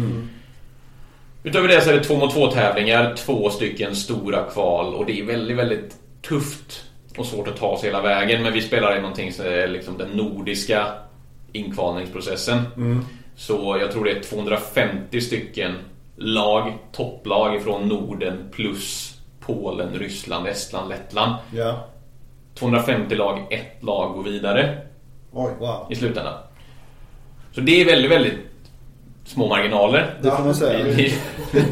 Utöver det så är det två mot två tävlingar, två stycken stora kval och det är väldigt, väldigt tufft och svårt att ta sig hela vägen. Men vi spelar i någonting som är liksom den nordiska inkvalningsprocessen. Så jag tror det är 250 stycken lag, topplag ifrån Norden plus Polen, Ryssland, Estland, Lettland. Ja, 250 lag, ett lag går vidare Oj. wow. i slutändan. Så det är väldigt, väldigt små marginaler. Det får man säga. Vi,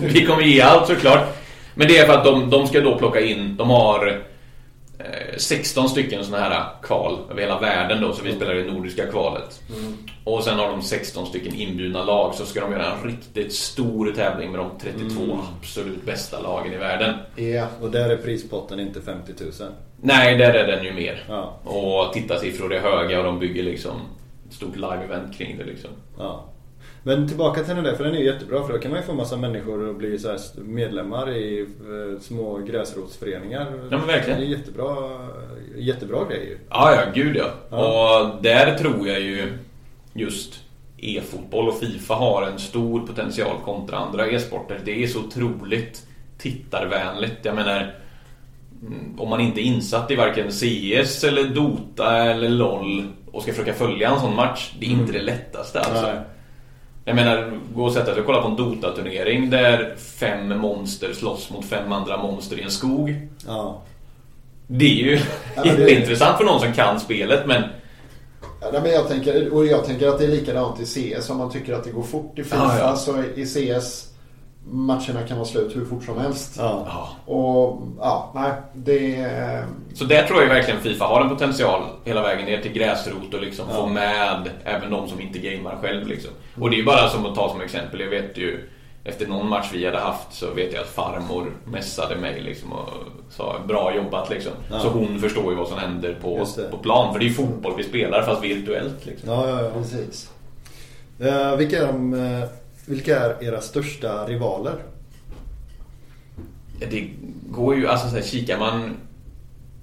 vi kommer ge allt såklart. Men det är för att de, de ska då plocka in, de har 16 stycken sådana här kval över hela världen då, så vi spelar i det nordiska kvalet. Och sen har de 16 stycken inbjudna lag, så ska de göra en riktigt stor tävling med de 32 absolut bästa lagen i världen. Ja. Och där är prispotten inte 50 000. Nej, där är den ju mer. Ja. Och tittarsiffror är höga och de bygger liksom ett stort live-event kring det liksom. Ja. Men tillbaka till den där, för den är ju jättebra för då kan man ju få massa människor att bli så medlemmar i eh, små gräsrotsföreningar. Ja, men verkligen. Det är jättebra, jättebra grej ju. Ja, ja, gud ja. Ja. Och där tror jag ju just e-fotboll och Fifa har en stor potential kontra andra e-sporter. Det är så otroligt tittarvänligt. Jag menar, mm, om man inte är insatt i varken CS eller Dota eller LOL och ska försöka följa en sån match, det är inte det lättaste alltså. Nej. Jag menar, gå och sätta sig och kolla på en Dota-turnering där fem monster slåss mot fem andra monster i en skog. Ja. Det är ju Ja, [LAUGHS] jätteintressant för någon som kan spelet men Ja, men jag tänker, och jag tänker att det är likadant i CS. Om man tycker att det går fort i FIFA Ja, ja. så i CS matcherna kan vara slut hur fort som helst. Ja. Och ja, nej, det... Så där tror jag verkligen Fifa har en potential hela vägen ner till gräsrot och liksom Ja. få med även de som inte gamer själv liksom. Och det är ju bara som att ta som exempel, jag vet ju efter någon match vi hade haft så vet jag att farmor messade mig liksom och sa bra jobbat liksom. Ja. Så hon förstår ju vad som händer på, på plan. För det är ju fotboll vi spelar fast virtuellt liksom. Ja, ja, ja. Precis. Eh, vilka, är de, eh, vilka är era största rivaler? Det går ju, alltså så här, kikar man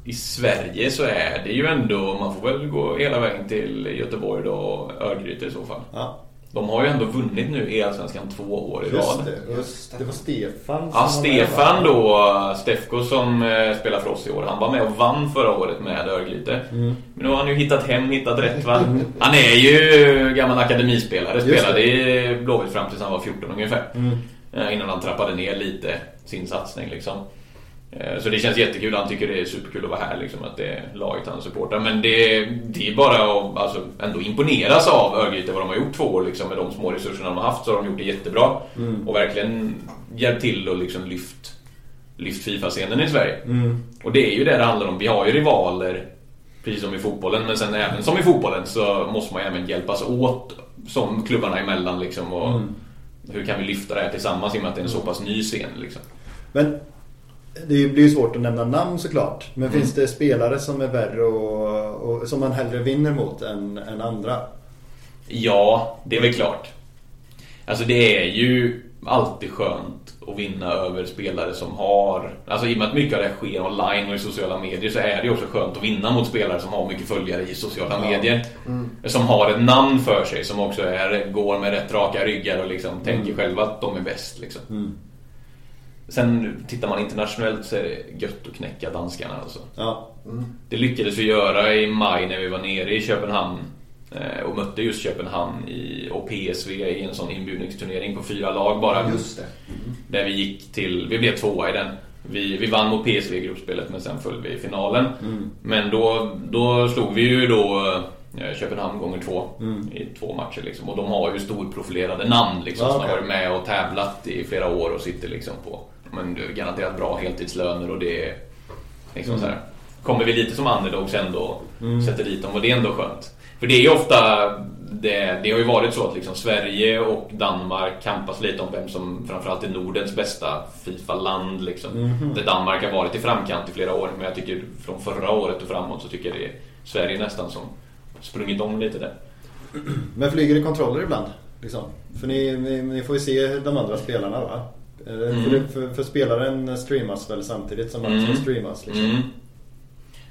i Sverige så är det ju ändå, man får väl gå hela vägen till Göteborg då och Örgryte i så fall. Ja, De har ju ändå vunnit nu i Allsvenskan två år i just rad. det. Just, det var Stefan Ja, Stefan då, Stefko som eh, spelar för oss i år, han var med och vann förra året med Örgryte. Mm. Men nu har han ju hittat hem, hittat rätt va. Han är ju gammal akademispelare, Just spelade i Blåvitt fram tills han var 14 ungefär. Mm. Eh, Innan han trappade ner lite sin satsning liksom. Eh, Så det känns jättekul, han tycker det är superkul att vara här liksom, att det är laget han supportar. Men det, det är bara att alltså, ändå imponeras av Örgryte vad de har gjort två år liksom, med de små resurserna de har haft så har de gjort det jättebra. Och verkligen hjälpt till och liksom lyft, lyft Fifa-scenen i Sverige. Och det är ju det det handlar om. Vi har ju rivaler Precis som i fotbollen, men sen även som i fotbollen så måste man ju även hjälpas åt som klubbarna emellan liksom. Och Hur kan vi lyfta det här tillsammans i och med att det är en så pass ny scen liksom. Men det blir ju svårt att nämna namn såklart. Men Mm. finns det spelare som är värre och, och som man hellre vinner mot än, än andra? Ja, det är väl klart. Alltså det är ju alltid skönt att vinna över spelare som har... Alltså i och med att mycket av det här sker online och i sociala medier så är det ju också skönt att vinna mot spelare som har mycket följare i sociala medier. Som har ett namn för sig, som också är, går med rätt raka ryggar och liksom tänker själva att de är bäst. Liksom. Sen tittar man internationellt så är det gött att knäcka danskarna alltså. Ja. Det lyckades vi göra i maj när vi var nere i Köpenhamn eh, och mötte just Köpenhamn i, och PSV i en sån inbjudningsturnering på fyra lag bara. Just det. Där vi gick till, vi blev tvåa i den. Vi, vi vann mot PSV i gruppspelet men sen föll vi i finalen. Men då, då slog vi ju då eh, Köpenhamn gånger två i två matcher liksom. Och de har ju storprofilerade namn liksom Ja, som okej. har varit med och tävlat i flera år och sitter liksom på men garanterat bra heltidslöner och det är liksom så här. Kommer vi lite som underdogs ändå och sätter dit dem och det är ändå skönt. För det är ju ofta det, det har ju varit så att liksom Sverige och Danmark kampas lite om vem som framförallt är Nordens bästa Fifa-land. Liksom. Där Danmark har varit i framkant i flera år. Men jag tycker från förra året och framåt så tycker jag det är Sverige nästan som sprungit om lite där. Men flyger det kontroller ibland? Liksom? För ni, ni, ni får ju se de andra spelarna va? Eh, För, det- för, för spelaren streamas väl samtidigt som matchen Mm. streamas? Liksom. Mm.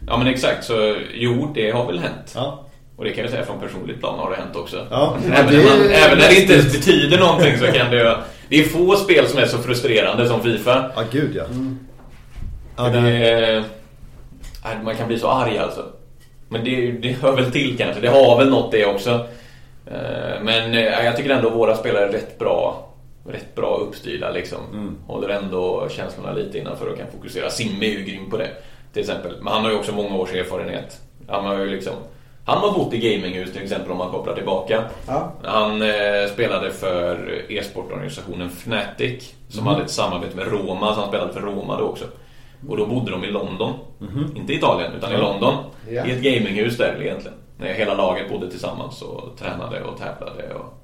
Ja men exakt, så jo det har väl hänt. Ja. Och det kan jag säga från personligt plan har det hänt också. Ja, även, det när är- man, även när det inte ens betyder någonting så kan det Det är få spel som är så frustrerande som Fifa. Ja, gud ja. ja För det, det man kan bli så arg alltså. Men det, det hör väl till kanske. Det har väl något det också. Eh, Men eh, jag tycker ändå våra spelare är rätt bra Rätt bra uppstyrda liksom. Håller ändå känslorna lite innanför och kan fokusera. Simme är ju grym på det. Till exempel. Men han har ju också många års erfarenhet. Han har ju liksom Han har bott i gaminghus till exempel om man kopplar tillbaka. Ja. Han eh, spelade för e-sportorganisationen Fnatic som hade ett samarbete med Roma, så han spelade för Roma då också. Och då bodde de i London. Inte i Italien, utan i London. Ja. I ett gaminghus där egentligen. När hela laget bodde tillsammans och tränade och tävlade. Och...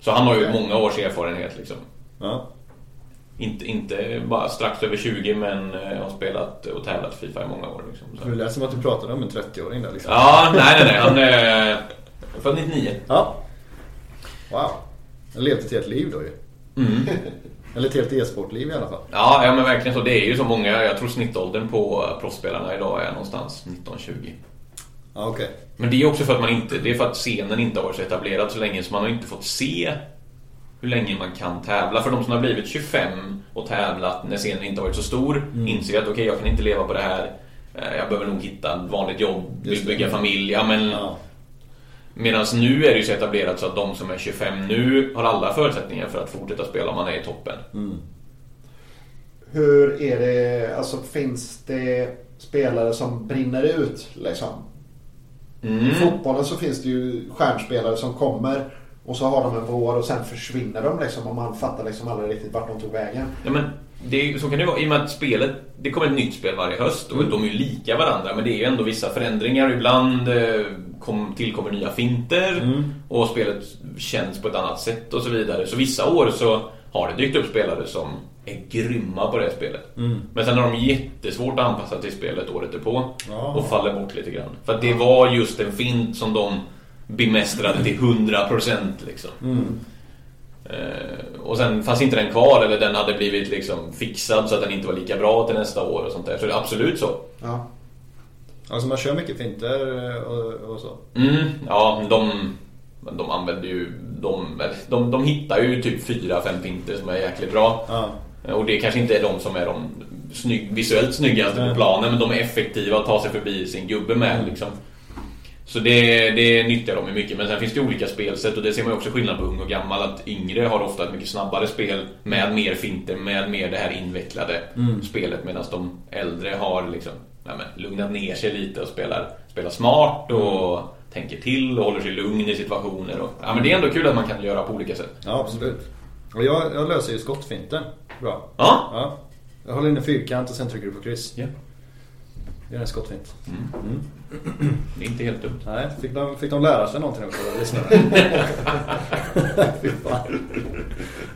Så han har ju många års erfarenhet liksom. ja. Inte, inte bara strax över 20 men eh, har spelat och tävlat Fifa i många år. Liksom. Så. Det lät som att du pratade om en 30-åring där liksom. Ja, nej nej nej. Han är född 99. Ja. Wow. Jag levde ett helt liv då ju. Mm. [LAUGHS] Eller ett helt e-sportliv i alla fall. Ja, ja men verkligen så. Det är ju så många. Jag tror snittåldern på proffsspelarna idag är någonstans 19-20. Okej. Men det är också för att man inte, det är för att scenen inte har varit så etablerad så länge så man har inte fått se hur länge man kan tävla. För de som har blivit 25 och tävlat när scenen inte har varit så stor inser att okej, jag kan inte leva på det här. Eh, Jag behöver nog hitta ett vanligt jobb, Just det. bygga familj. Ja, men Ja. Medan nu är det ju så etablerat så att de som är 25 nu har alla förutsättningar för att fortsätta spela om man är i toppen. Hur är det, alltså finns det spelare som brinner ut liksom? Mm. I fotbollen så finns det ju stjärnspelare som kommer och så har de en vår och sen försvinner de liksom och man fattar liksom aldrig riktigt vart de tog vägen. Ja, men det, så kan det vara. I och med att spelet, det kommer ett nytt spel varje höst och de är ju lika varandra men det är ju ändå vissa förändringar. Ibland eh, kom, tillkommer nya finter och spelet känns på ett annat sätt och så vidare. Så vissa år så har det dykt upp spelare som är grymma på det spelet. Men sen har de jättesvårt att anpassa till spelet året därpå Ja. och faller bort lite grann. För att det var just en fint som de bemästrade till 100% liksom. Eh, och sen fanns inte den kvar eller den hade blivit liksom fixad så att den inte var lika bra till nästa år och sånt där. Så det är absolut så. Ja. Alltså man kör mycket finter eh, och, och så. Mm, ja, de, de använder ju... De, de, de hittar ju typ fyra, fem finter som är jäkligt bra. Ja. Och det kanske inte är de som är de snygg, visuellt snyggaste på planen men de är effektiva att ta sig förbi sin gubbe med liksom. Så det, det nyttjar de ju mycket. Men sen finns det olika spelsätt och det ser man också skillnad på ung och gammal. Att yngre har ofta ett mycket snabbare spel med mer finter, med mer det här invecklade spelet. Medan de äldre har liksom ja, men, lugnat ner sig lite och spelar, spelar smart och tänker till och håller sig lugn i situationer. Och, ja, men det är ändå kul att man kan göra på olika sätt. Ja, absolut. Och jag, jag löser ju skottfinten bra. Ja, Ja. Jag håller in en fyrkant och sen trycker du på kryss. Ja. Gör en skottfint. det är inte helt dumt. Nej, fick de, fick de lära sig någonting också? Fy fan. [LAUGHS]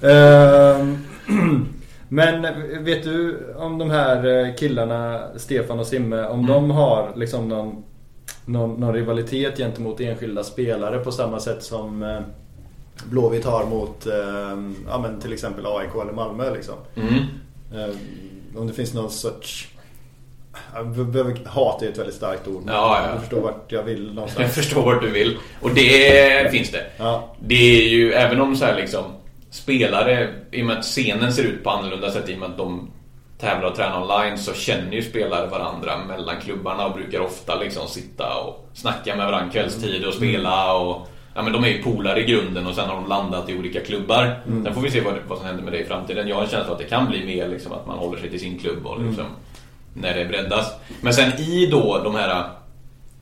[LAUGHS] Ehm, [CLEARS THROAT] Men vet du om de här eh, killarna, Stefan och Simme, om de har liksom någon, någon, någon rivalitet gentemot enskilda spelare på samma sätt som eh, Blåvitt har mot eh, ja, men till exempel AIK eller Malmö liksom. Mm. Eh, Om det finns någon sorts... Jag hat är ett väldigt starkt ord. men Ja, ja. Du förstår vart jag vill Jag någonstans. förstår vart du vill. Och det finns det. Ja. Det är ju, även om så här liksom spelare, i och med att scenen ser ut på annorlunda sätt i och med att de tävlar och tränar online så känner ju spelare varandra mellan klubbarna och brukar ofta liksom sitta och snacka med varandra kvällstid och spela och Ja men de är ju polare i grunden och sen har de landat i olika klubbar. Sen får vi se vad, vad som händer med det i framtiden. Jag har en känsla att det kan bli mer liksom att man håller sig till sin klubb och liksom när det breddas. Men sen i då de här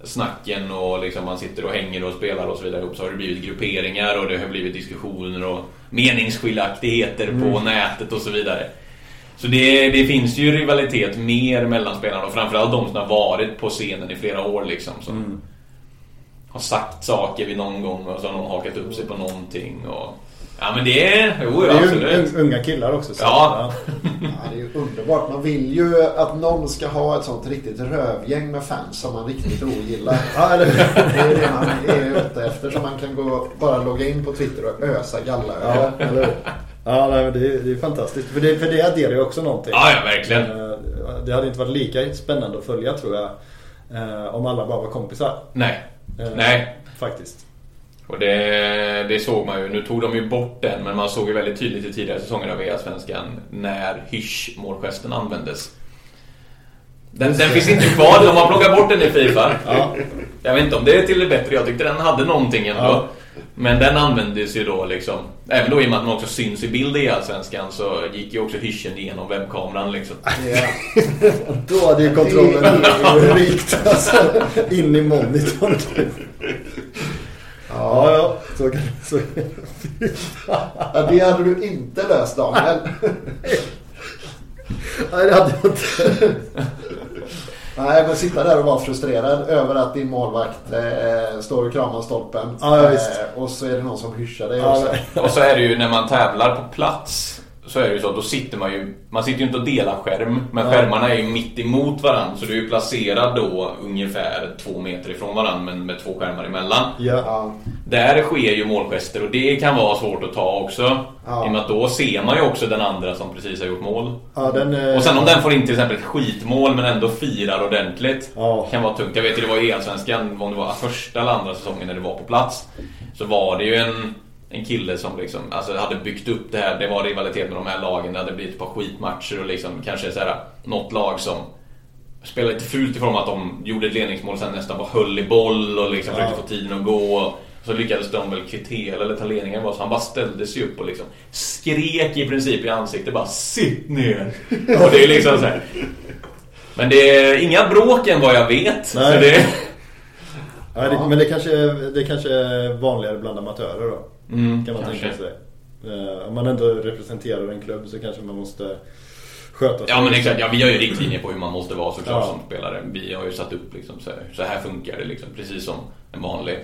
snacken och liksom man sitter och hänger och spelar och så vidare ihop så har det blivit grupperingar och det har blivit diskussioner och meningsskiljaktigheter på nätet och så vidare. Så det, det finns ju rivalitet mer mellan spelarna och framförallt de som har varit på scenen i flera år liksom. Som har sagt saker vid någon gång och så har någon hakat upp sig på någonting. Och, ja men det är... Jo, Det är ju absolut. un- unga killar också. Så. Ja. Ja, [LAUGHS] det är ju underbart. Man vill ju att någon ska ha ett sånt riktigt rövgäng med fans som man riktigt ogillar. [LAUGHS] Ja, eller Det är det man är ute efter. Så man kan gå, bara logga in på Twitter och ösa galla Ja, eller? Ja, nej, men det, är, det är fantastiskt. För det, för det adderar ju också någonting. Ja, ja, verkligen. Eh, Det hade inte varit lika spännande att följa tror jag. eh, Om alla bara var kompisar. Nej. Eh, Nej. Faktiskt. Och det, det såg man ju. Nu tog de ju bort den, men man såg ju väldigt tydligt i tidigare säsonger av VA-svenskan när hysch-målgesten användes. Den, den finns inte kvar, de har plockat bort den i Fifa. Ja. Jag vet inte om det är till det bättre, jag tyckte den hade någonting ändå. Ja. Men den användes ju då liksom, även då i och med att man också syns i bild i Allsvenskan så gick ju också hyschen igenom webbkameran liksom. Ja. [LAUGHS] Då hade ju kontrollen [LAUGHS] rykt alltså, in i monitorn. Ja, ja. Så kan så. [LAUGHS] Ja, det hade du inte löst Daniel. Nej, det hade jag inte. Nej, men sitta där och vara frustrerad över att din målvakt eh, står och kramar stolpen. Ja, ja, visst. Eh, och så är det någon som hyschar dig Ja, också. [LAUGHS] Och så är det ju när man tävlar på plats så är det ju så då sitter man ju Man sitter ju inte och delar skärm Men Ja. skärmarna är ju mitt emot varandra Så du är ju placerad då ungefär två meter ifrån varandra Men med två skärmar emellan Ja. Där sker ju målgester och det kan vara svårt att ta också Ja. I och med att då ser man ju också den andra som precis har gjort mål Ja, den, eh, Och sen om den får in till exempel ett skitmål men ändå firar ordentligt Ja. Kan vara tungt. Jag vet ju det var i Allsvenskan, om det var första eller andra säsongen när det var på plats Så var det ju en, en kille som liksom, alltså hade byggt upp det här Det var rivalitet med de här lagen, det hade blivit ett par skitmatcher och liksom kanske så här, något lag som Spelade lite fult ifrån att de gjorde ett ledningsmål sen nästan bara höll i boll och liksom Ja. försökte få tiden att gå så lyckades de väl kvittera eller ta ledningen var så han bara ställde sig upp och liksom skrek i princip i ansiktet bara Sitt ner! [LAUGHS] Och det är liksom så här. Men det är inga bråk än vad jag vet. Nej. Så det, Ja, det, men det kanske, det kanske är vanligare bland amatörer då. Mm, kan man kanske. tänka sig. Eh, om man ändå representerar en klubb så kanske man måste sköta sig. Ja men exakt, ja, vi har ju riktlinjer på hur man måste vara såklart Ja. som spelare. Vi har ju satt upp liksom så här, så här funkar det liksom, precis som en vanlig.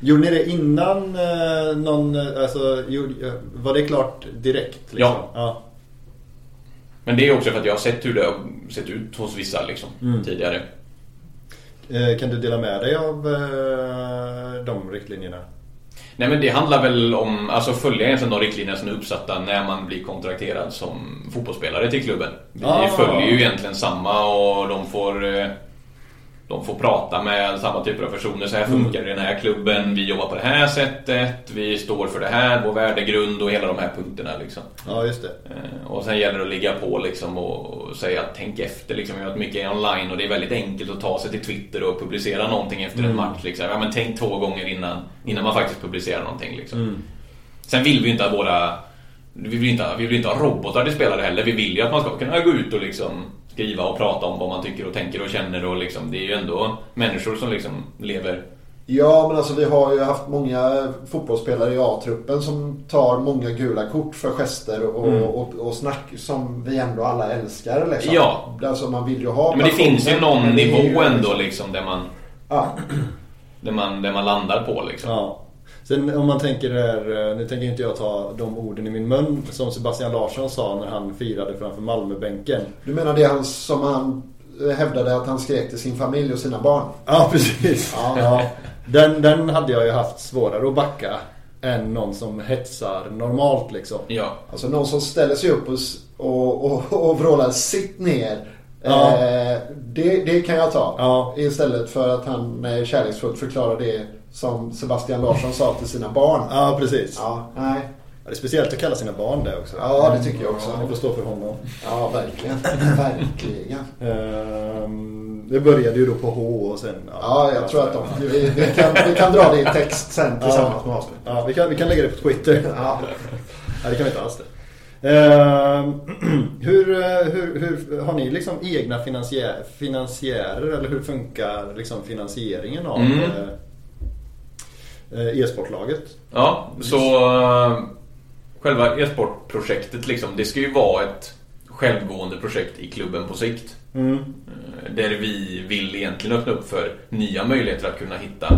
Gjorde ni det innan eh, någon, eh, alltså, eh, var det klart direkt? Liksom? Ja. ja. Men det är också för att jag har sett hur det har sett ut hos vissa liksom, Mm. tidigare. Kan du dela med dig av de riktlinjerna? Nej men det handlar väl om, alltså följa egentligen de riktlinjer som är uppsatta när man blir kontrakterad som fotbollsspelare till klubben. Vi Ah. följer ju egentligen samma och de får... de får prata med samma typer av personer. Så här funkar det i den här klubben. Vi jobbar på det här sättet. Vi står för det här. Vår värdegrund och hela de här punkterna. Liksom. Ja, just det. Eh, Och sen gäller det att ligga på liksom och säga att tänk efter. Liksom. Vi har mycket online och det är väldigt enkelt att ta sig till Twitter och publicera någonting efter en match. Liksom. Ja, men tänk två gånger innan, innan man faktiskt publicerar någonting. Liksom. Sen vill vi ju inte att våra... Vi vill inte, vi vill inte ha robotar till spelare heller. Vi vill ju att man ska kunna gå ut och liksom skriva och prata om vad man tycker och tänker och känner. Och liksom, det är ju ändå människor som liksom lever... Ja, men alltså vi har ju haft många fotbollsspelare i A-truppen som tar många gula kort för gester och, Mm. och, och snack som vi ändå alla älskar. Liksom. Ja. Alltså man vill ju ha Men det finns ju någon är ju nivå ändå liksom- liksom där man, Ja. där man, där man landar på liksom. Ja. Sen om man tänker det här, eh, nu tänker inte jag ta de orden i min mun som Sebastian Larsson sa när han firade framför Malmöbänken. Du menar det han, som han eh, hävdade att han skrek till sin familj och sina barn? Ja, precis. Ja. [LAUGHS] Ja. Den, den hade jag ju haft svårare att backa än någon som hetsar normalt liksom. Ja. Alltså någon som ställer sig upp och, och, och, och vrålar sitt ner. Ja. Eh, det, det kan jag ta. Ja. Istället för att han eh, kärleksfullt förklarar det som Sebastian Larsson sa till sina barn. Ja, precis. Ja, nej. Ja, Det är speciellt att kalla sina barn det också. Ja, det tycker jag också. Ja, det får stå för honom. Ja, verkligen. [LAUGHS] verkligen. Ehm, det började ju då på H och sen... Ja, jag tror att de, vi, vi, kan, vi kan dra det i text sen tillsammans med avsnittet. Ja, vi kan, vi kan lägga det på Twitter. [LAUGHS] Ja. Nej, det kan vi inte alls det. Ehm, [CLEARS THROAT] hur, eh, hur, hur, har ni liksom egna finansiär, finansiärer eller hur funkar liksom finansieringen av Mm. Eh, e-sportlaget? Ja, så eh, själva e-sportprojektet liksom, det ska ju vara ett självgående projekt i klubben på sikt. Mm. Eh, Där vi vill egentligen öppna upp för nya möjligheter att kunna hitta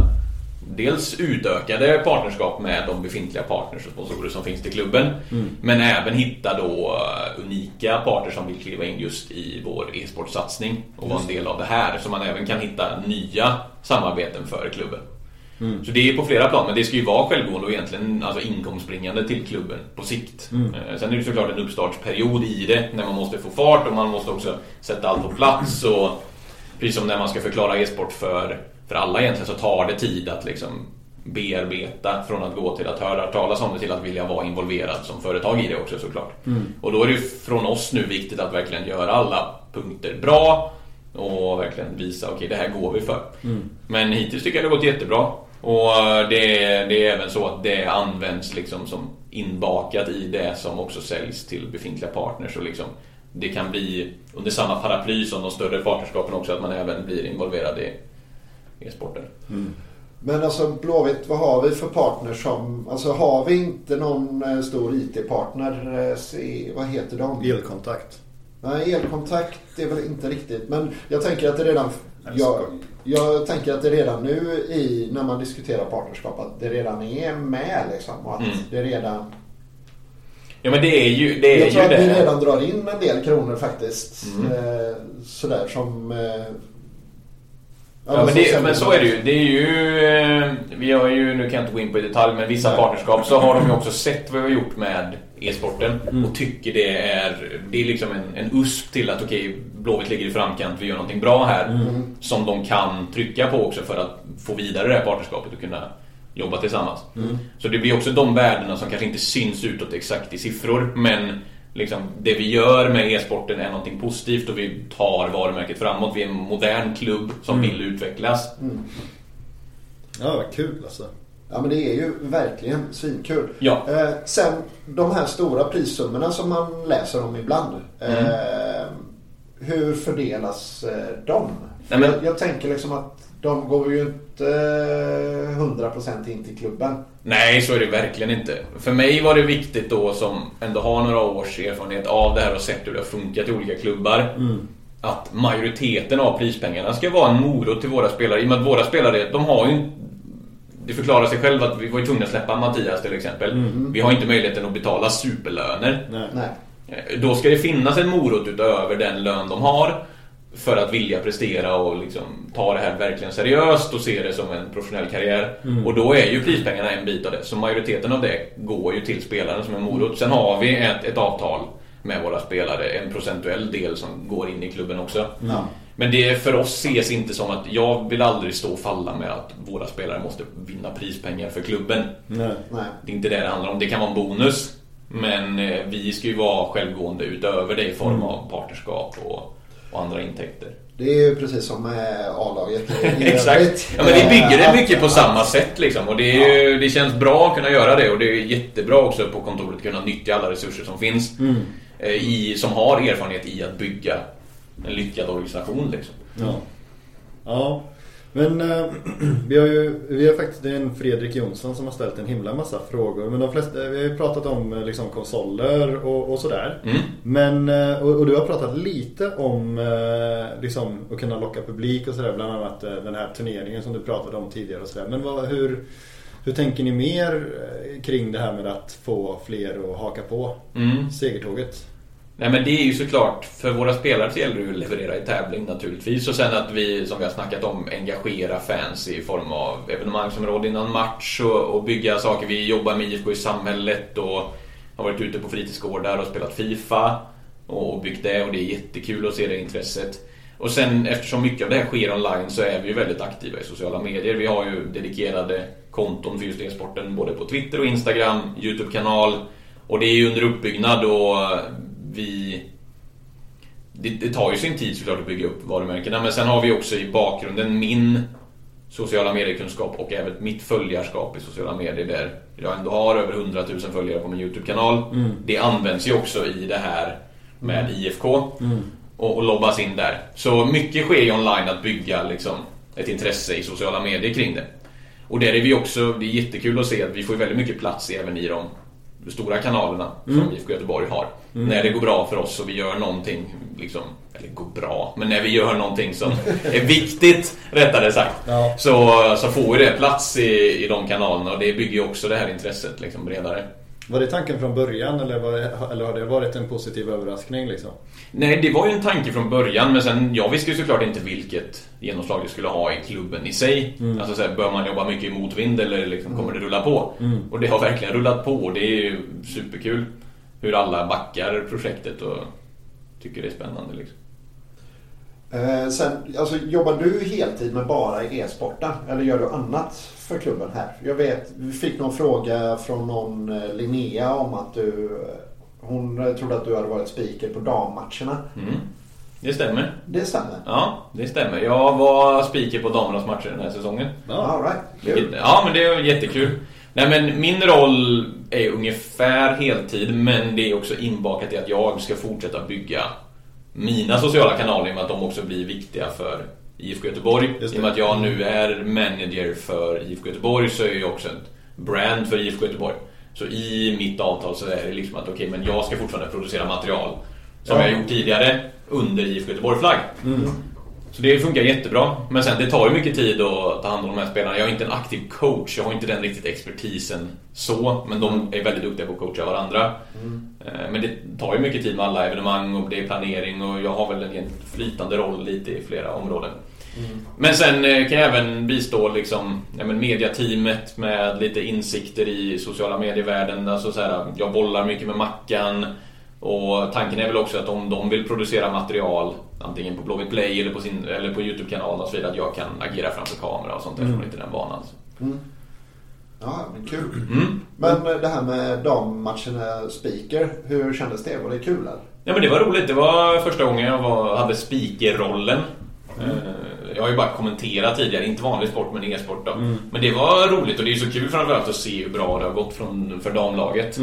dels utökade partnerskap med de befintliga partners och sponsorer som finns till klubben. Men även hitta då unika partners som vill kliva in just i vår e-sportsatsning och vara en del av det här. Så man även kan hitta nya samarbeten för klubben. Så det är på flera plan, men det ska ju vara självgående och egentligen alltså inkomstbringande till klubben på sikt. Eh, Sen är det såklart en uppstartsperiod i det, när man måste få fart och man måste också sätta allt på plats. Och precis som när man ska förklara e-sport för, för alla egentligen så tar det tid att liksom bearbeta från att gå till att höra talas om det till att vilja vara involverad som företag i det också såklart. Och då är det ju från oss nu viktigt att verkligen göra alla punkter bra och verkligen visa okej det här går vi för. Men hittills tycker jag det har gått jättebra. Och det, det är även så att det används liksom som inbakat i det som också säljs till befintliga partners. Och liksom det kan bli under samma paraply som de större partnerskapen också att man även blir involverad i e-sporten. Men alltså Blåvitt, vad har vi för partners som... Alltså har vi inte någon eh, stor IT-partner? eh, Vad heter de? Elkontakt. Nej, elkontakt är väl inte riktigt. Men jag tänker att det redan... Jag, jag tänker att det redan nu i, när man diskuterar partnerskap, att det redan är med liksom. Och att Mm. det redan... Ja men det är ju det. Är jag tror ju att vi det. redan drar in en del kronor faktiskt. Mm. Eh, sådär som... Eh, Ja, men, som det, men så är det ju. Det är ju eh, vi har ju, nu kan jag inte gå in på i detalj, men vissa Nej. partnerskap så har de ju också sett vad vi har gjort med e-sporten Mm. och tycker det är, det är liksom en, en USP till att okej, Blåvitt ligger i framkant, vi gör någonting bra här. Mm. Som de kan trycka på också för att få vidare det här partnerskapet och kunna jobba tillsammans. Mm. Så det blir också de värdena som kanske inte syns utåt exakt i siffror, men liksom, det vi gör med e-sporten är någonting positivt och vi tar varumärket framåt. Vi är en modern klubb som Mm. vill utvecklas. Ja, vad kul alltså. Ja men det är ju verkligen svinkul. Ja. Eh, sen de här stora prissummorna som man läser om ibland. Mm. Eh, hur fördelas eh, de? Nej, men- jag, jag tänker liksom att de går ju inte eh, 100% in till klubben. Nej, så är det verkligen inte. För mig var det viktigt då som ändå har några års erfarenhet av det här och sett hur det har funkat i olika klubbar. Att majoriteten av prispengarna ska vara en morot till våra spelare. I och med att våra spelare, de har ju det förklarar sig själv att vi var ju tvungna att släppa Mattias till exempel. Vi har inte möjligheten att betala superlöner. Nej. Nej. Då ska det finnas en morot utöver den lön de har för att vilja prestera och liksom ta det här verkligen seriöst och se det som en professionell karriär. Och då är ju prispengarna en bit av det. Så majoriteten av det går ju till spelaren som en morot. Sen har vi ett, ett avtal med våra spelare, en procentuell del som går in i klubben också. Ja. Men det för oss ses inte som att jag vill aldrig stå och falla med att våra spelare måste vinna prispengar för klubben. Nej. Nej. Det är inte det det handlar om. Det kan vara en bonus. Men eh, vi ska ju vara självgående utöver det i form Mm. av partnerskap och, och andra intäkter. Det är ju precis som med A-laget. [LAUGHS] Exakt. Ja, men vi bygger det mycket på samma sätt liksom. Och det, är, ju- det känns bra att kunna göra det och det är jättebra också på kontoret att kunna nyttja alla resurser som finns. Mm. eh, I, som har erfarenhet i att bygga en lyckad organisation liksom. Ja. Ja. Men eh, [CLEARS THROAT] vi har ju vi har faktiskt, det är en Fredrik Jonsson som har ställt en himla massa frågor. Men de flesta, vi har ju pratat om eh, liksom konsoler och, och sådär. Mm. Men, eh, och, och du har pratat lite om liksom, att kunna locka publik och sådär. Bland annat den här turneringen som du pratade om tidigare och sådär. Men vad, hur, hur tänker ni mer kring det här med att få fler att haka på Mm. segertåget? Nej men det är ju såklart, för våra spelare så gäller det ju att leverera i tävling naturligtvis. Och sen att vi, som vi har snackat om, engagera fans i form av evenemangsområde innan match och, och bygga saker. Vi jobbar med IFK i samhället och har varit ute på fritidsgårdar och spelat FIFA och, och byggt det och det är jättekul att se det intresset. Och sen eftersom mycket av det här sker online så är vi ju väldigt aktiva i sociala medier. Vi har ju dedikerade konton för just e-sporten både på Twitter och Instagram, Youtube-kanal. Och det är ju under uppbyggnad och vi... Det, det tar ju sin tid såklart att bygga upp varumärkena men sen har vi också i bakgrunden min sociala mediekunskap och även mitt följarskap i sociala medier där jag ändå har över 100 000 följare på min Youtube-kanal. Det används ju också i det här med IFK och, och lobbas in där. Så mycket sker ju online att bygga liksom, ett intresse i sociala medier kring det. Och där är vi också, det är jättekul att se att vi får väldigt mycket plats även i de stora kanalerna som IFK Göteborg har. När det går bra för oss och vi gör någonting, liksom, eller går bra, men när vi gör någonting som [LAUGHS] är viktigt, rättare sagt, Ja. så, så får ju det plats i, i de kanalerna och det bygger ju också det här intresset liksom, bredare. Var det tanken från början eller, var det, eller har det varit en positiv överraskning liksom? Nej, det var ju en tanke från början men sen, jag visste ju såklart inte vilket genomslag det skulle ha i klubben i sig. Alltså så här, bör man jobba mycket i motvind eller liksom, kommer det rulla på? Och det har verkligen rullat på och det är ju superkul hur alla backar projektet och tycker det är spännande liksom. Eh, sen, alltså, jobbar du heltid med bara e-sporten eller gör du annat för klubben här? Jag vet, vi fick någon fråga från någon eh, Linnea om att du eh, hon eh, trodde att du hade varit speaker på dammatcherna. Mm. Det stämmer. Det stämmer? Ja, det stämmer. Jag var speaker på damernas matcher den här säsongen. All right. Vilket, ja, men det är jättekul. Nej, men min roll är ungefär heltid, men det är också inbakat i att jag ska fortsätta bygga mina sociala kanaler i och med att de också blir viktiga för IFK Göteborg. I och med att jag nu är manager för IFK Göteborg så är jag också ett brand för IFK Göteborg. Så i mitt avtal så är det liksom att okej, men jag ska fortfarande producera material som Ja. jag gjort tidigare under IFK Göteborg-flagg. Så det funkar jättebra. Men sen det tar ju mycket tid att ta hand om de här spelarna. Jag är inte en aktiv coach. Jag har inte den riktigt expertisen så. Men de är väldigt duktiga på att coacha varandra. Mm. Men det tar ju mycket tid med alla evenemang och det är planering och jag har väl en flytande roll lite i flera områden. Men sen eh, kan jag även bistå liksom, ja, men mediateamet med lite insikter i sociala medievärlden. Alltså så här, jag bollar mycket med Mackan. Och tanken är väl också att om de vill producera material antingen på Blåvitt Play eller på, sin, eller på Youtube-kanalen och så vidare att jag kan agera framför kamera och sånt där. Mm. Får inte den vanan. Så. Ja, men kul. Mm. Men eh, det här med dammatcherna speaker, hur kändes det? Var det kul eller? Ja men det var roligt. Det var första gången jag var, hade speakerrollen. Eh, Jag har ju bara kommenterat tidigare, inte vanlig sport men e-sport då. Men det var roligt och det är så kul framförallt att se hur bra det har gått från, för damlaget.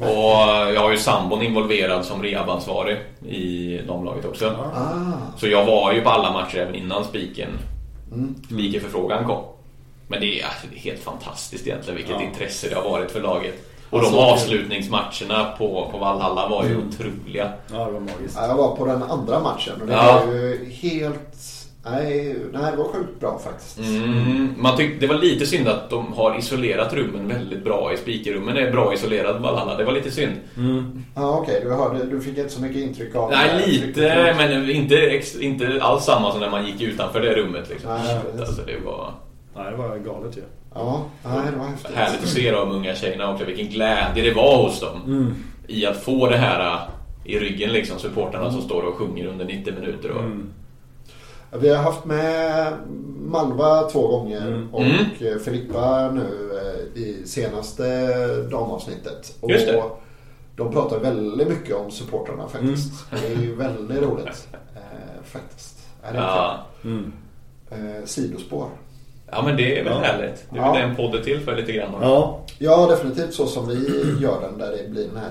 Och jag har ju sambon involverad som rehabansvarig i damlaget också. Ah. Så jag var ju på alla matcher även innan spiken Speakerförfrågan kom. Men det är, alltså, det är helt fantastiskt egentligen vilket Ja. intresse det har varit för laget. Och de avslutningsmatcherna på, på Valhalla var ju otroliga. Ja, det var magiskt. Ja, jag var på den andra matchen och det Ja. var ju helt... Nej, nej, det var sjukt bra faktiskt. Mm, man tyckte det var lite synd att de har isolerat rummen väldigt bra. I speakerrummen är bra isolerad Valhalla. Det var lite synd. Ja, okej. Du, hörde, du fick inte så mycket intryck av Nej, det. lite, men inte, inte alls samma som när man gick utanför det rummet. Liksom. Nej. Alltså, det var Nej, det var galet ju. Ja, nej, det var häftigt. härligt att se de unga tjejerna också. Vilken glädje det var hos dem. I att få det här äh, i ryggen, liksom, supportrarna som står och sjunger under 90 minuter. Och, Vi har haft med Malva två gånger Mm. och Mm. Filippa nu eh, i senaste damavsnittet. Och Just det. De pratar väldigt mycket om supportrarna faktiskt. Det är ju väldigt roligt. Eh, faktiskt. Ja, det är Ja. Mm. eh, sidospår. ja, men det är väl Ja. härligt. Det är Ja. väl den podden till för lite grann. Ja, Ja, definitivt så som vi gör den där det blir den här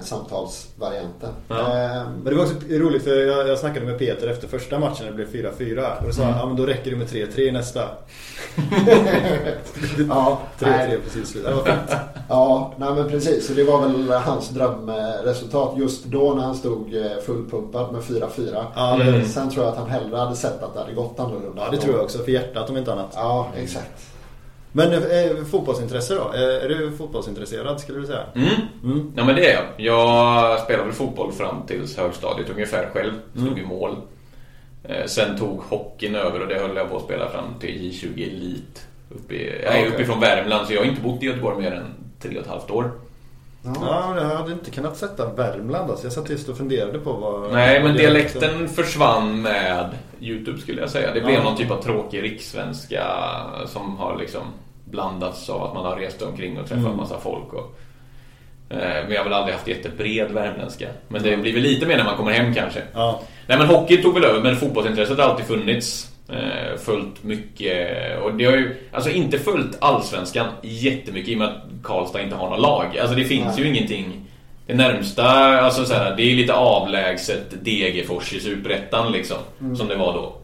samtalsvarianten. Ja. Eh, men det var också roligt för jag, jag snackade med Peter efter första matchen när det blev 4-4. Och då sa han, ja men då räcker det med 3-3 i nästa. [LAUGHS] ja, 3-3 nej. precis slut. Det var fint. Ja, nej men precis. Så det var väl hans drömresultat just då när han stod eh, fullpumpad med 4-4. Ja, Mm. Sen tror jag att han hellre hade sett att det hade gått annorlunda. ja, det tror jag också. För hjärtat om inte annat. Ja, exakt. Men eh, fotbollsintresse då? Eh, är du fotbollsintresserad skulle du säga? Mm. Mm. Ja men det är jag. Jag spelade väl fotboll fram tills högstadiet ungefär själv. Stod i mål. Eh, Sen tog hockeyn över och det höll jag på att spela fram till J20 Elite. Uppe i, jag är Okej. uppifrån Värmland så jag har inte bott i Göteborg mer än tre och ett halvt år. Ja. Jag hade inte kunnat sätta Värmland alltså. Jag satt just och funderade på vad... Nej men vad dialekten försvann med Youtube skulle jag säga. Det blev Ja. någon typ av tråkig rikssvenska som har liksom blandats av att man har rest omkring och träffat Mm. massa folk. Och, eh, men jag har väl aldrig haft jättebred värmländska. Men det blir väl lite mer när man kommer hem kanske. Ja. Nej men hockey tog väl över men fotbollsintresset har alltid funnits. Eh, följt mycket och det har ju alltså inte följt allsvenskan jättemycket i och med att Karlstad inte har något lag. Alltså det finns Nej. ju ingenting. Det närmsta, alltså så här, det är lite avlägset Degerfors i Superettan liksom. Som det var då.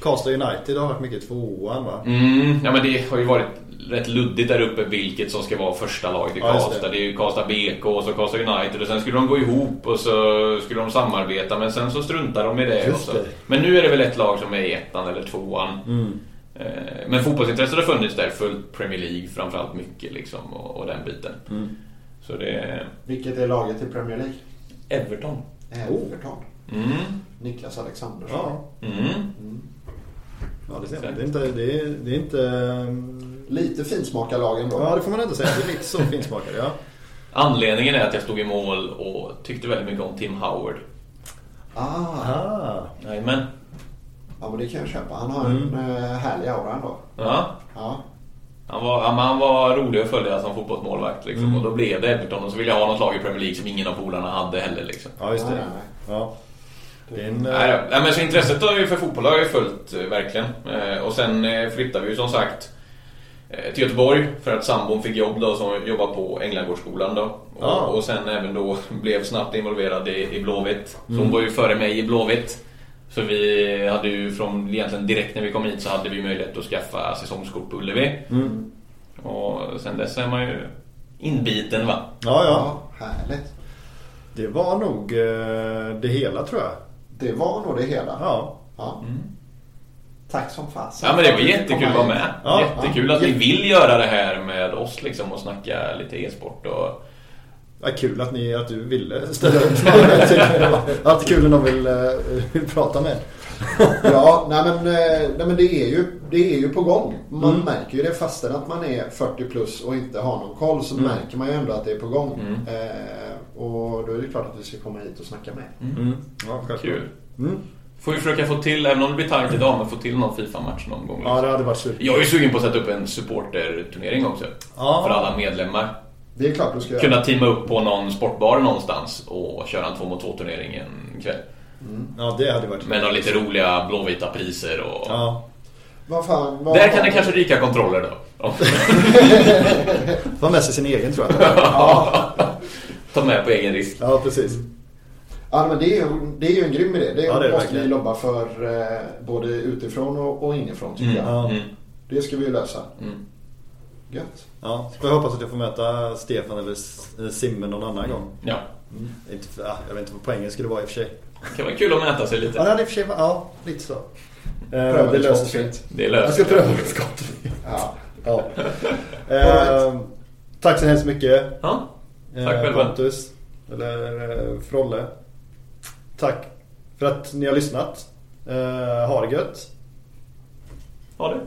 Karlstad United har varit mycket tvåan va? Mm, ja men det har ju varit rätt luddigt där uppe vilket som ska vara första laget i Ja, Karlstad. det. Det. är ju Karlstad BK och så Karlstad United och sen skulle de gå ihop och så skulle de samarbeta men sen så struntar de i det. Just också. det. Men nu är det väl ett lag som är i ettan eller tvåan. Mm. Eh, Men fotbollsintresset har funnits där, följt Premier League framförallt mycket liksom och, och den biten. Mm. Så det Vilket är laget i Premier League? Everton. Everton. Mm. Niklas Alexandersson. Ja. Mm. Ja, det ser man. Det är inte... Det är, det är inte um, Lite finsmakarlag ändå. ja, det får man inte säga. Det är lite så finsmakare, ja. Anledningen är att jag stod i mål och tyckte väldigt mycket om Tim Howard. Ah. Ah. Jajamän. Ja, men det kan jag köpa. Han har Mm. en eh, härlig aura ändå. Ja. Ja. Han var, ja, han var rolig att följa som fotbollsmålvakt liksom. Mm. och då blev det Everton och så ville jag ha något lag i Premier League som ingen av polarna hade heller liksom. Ja, just det. Nej. Ja. En... Nej, eh, nej, men så intresset för fotboll har jag ju följt eh, verkligen. Eh, och sen flyttade vi ju som sagt till Göteborg för att sambon fick jobb då som jobbar på Änglagårdsskolan då. Och, Ah. och sen även då [LAUGHS] blev snabbt involverad i, i Blåvitt. Så hon Mm. var ju före mig i Blåvitt. Så vi hade ju från egentligen direkt när vi kom hit så hade vi möjlighet att skaffa säsongskort på Ullevi. Mm. Och sen dess är man ju inbiten va. Ja, ja. Ja, härligt. Det var nog eh, det hela tror jag. Det var nog det hela. Ja. Ja. Mm. Tack som fasen. Ja men det var jättekul att vara med. Ja, jättekul ja. att ni vill göra det här med oss liksom och snacka lite e-sport och... Ja, kul att, ni, att du ville ställa upp. [LAUGHS] Alltid kul när någon vill, eh, vill prata med. [LAUGHS] Ja, nej men, eh, nej men det, är ju, det är ju på gång. Man Mm. märker ju det fastän att man är 40 plus och inte har någon koll så Mm. märker man ju ändå att det är på gång. Mm. Eh, och då är det klart att vi ska komma hit och snacka med. Mm. Ja, självklart. Kul. Mm. Får vi försöka få till, även om det blir tajt idag, men få till någon Fifa-match någon gång. Ja, Liksom. det hade varit super. Jag är ju sugen på att sätta upp en supporterturnering också. Ja. För alla medlemmar. Det är klart du ska göra. Kunna teama upp på någon sportbar någonstans och köra en två mot två turnering en kväll. Ja, det hade varit Med några lite roliga blåvita priser och... Ja. Vad fan. Vad, Där kan det kanske ryka kontroller då. [LAUGHS] [LAUGHS] Få med sig sin egen tror jag. [LAUGHS] Ta med på egen risk. Ja, precis. Ja, men det är ju, det är ju en grym idé. Det, Ja, det måste vi verkligen. jobba för eh, både utifrån och, och inifrån tycker jag. Ja. Mm. Det ska vi ju lösa. Mm. Gött. Ja, jag hoppas att jag får möta Stefan eller S- eller Simme någon annan gång. Ja. Inte, för- ja, jag vet inte vad poängen skulle vara i och för sig. Det kan vara kul att mäta sig Ja, det lite. hade i och för sig varit- ja, lite så. Eh, Pröva det löser sig. Det Jag löser ska sig. pröva ett skott. Ja. Ja. Eh, tack så hemskt mycket. Ja. Eh, Tack själva. Pontus. Eller eh, Frolle. Tack för att ni har lyssnat. Eh, ha det gött. Ha det.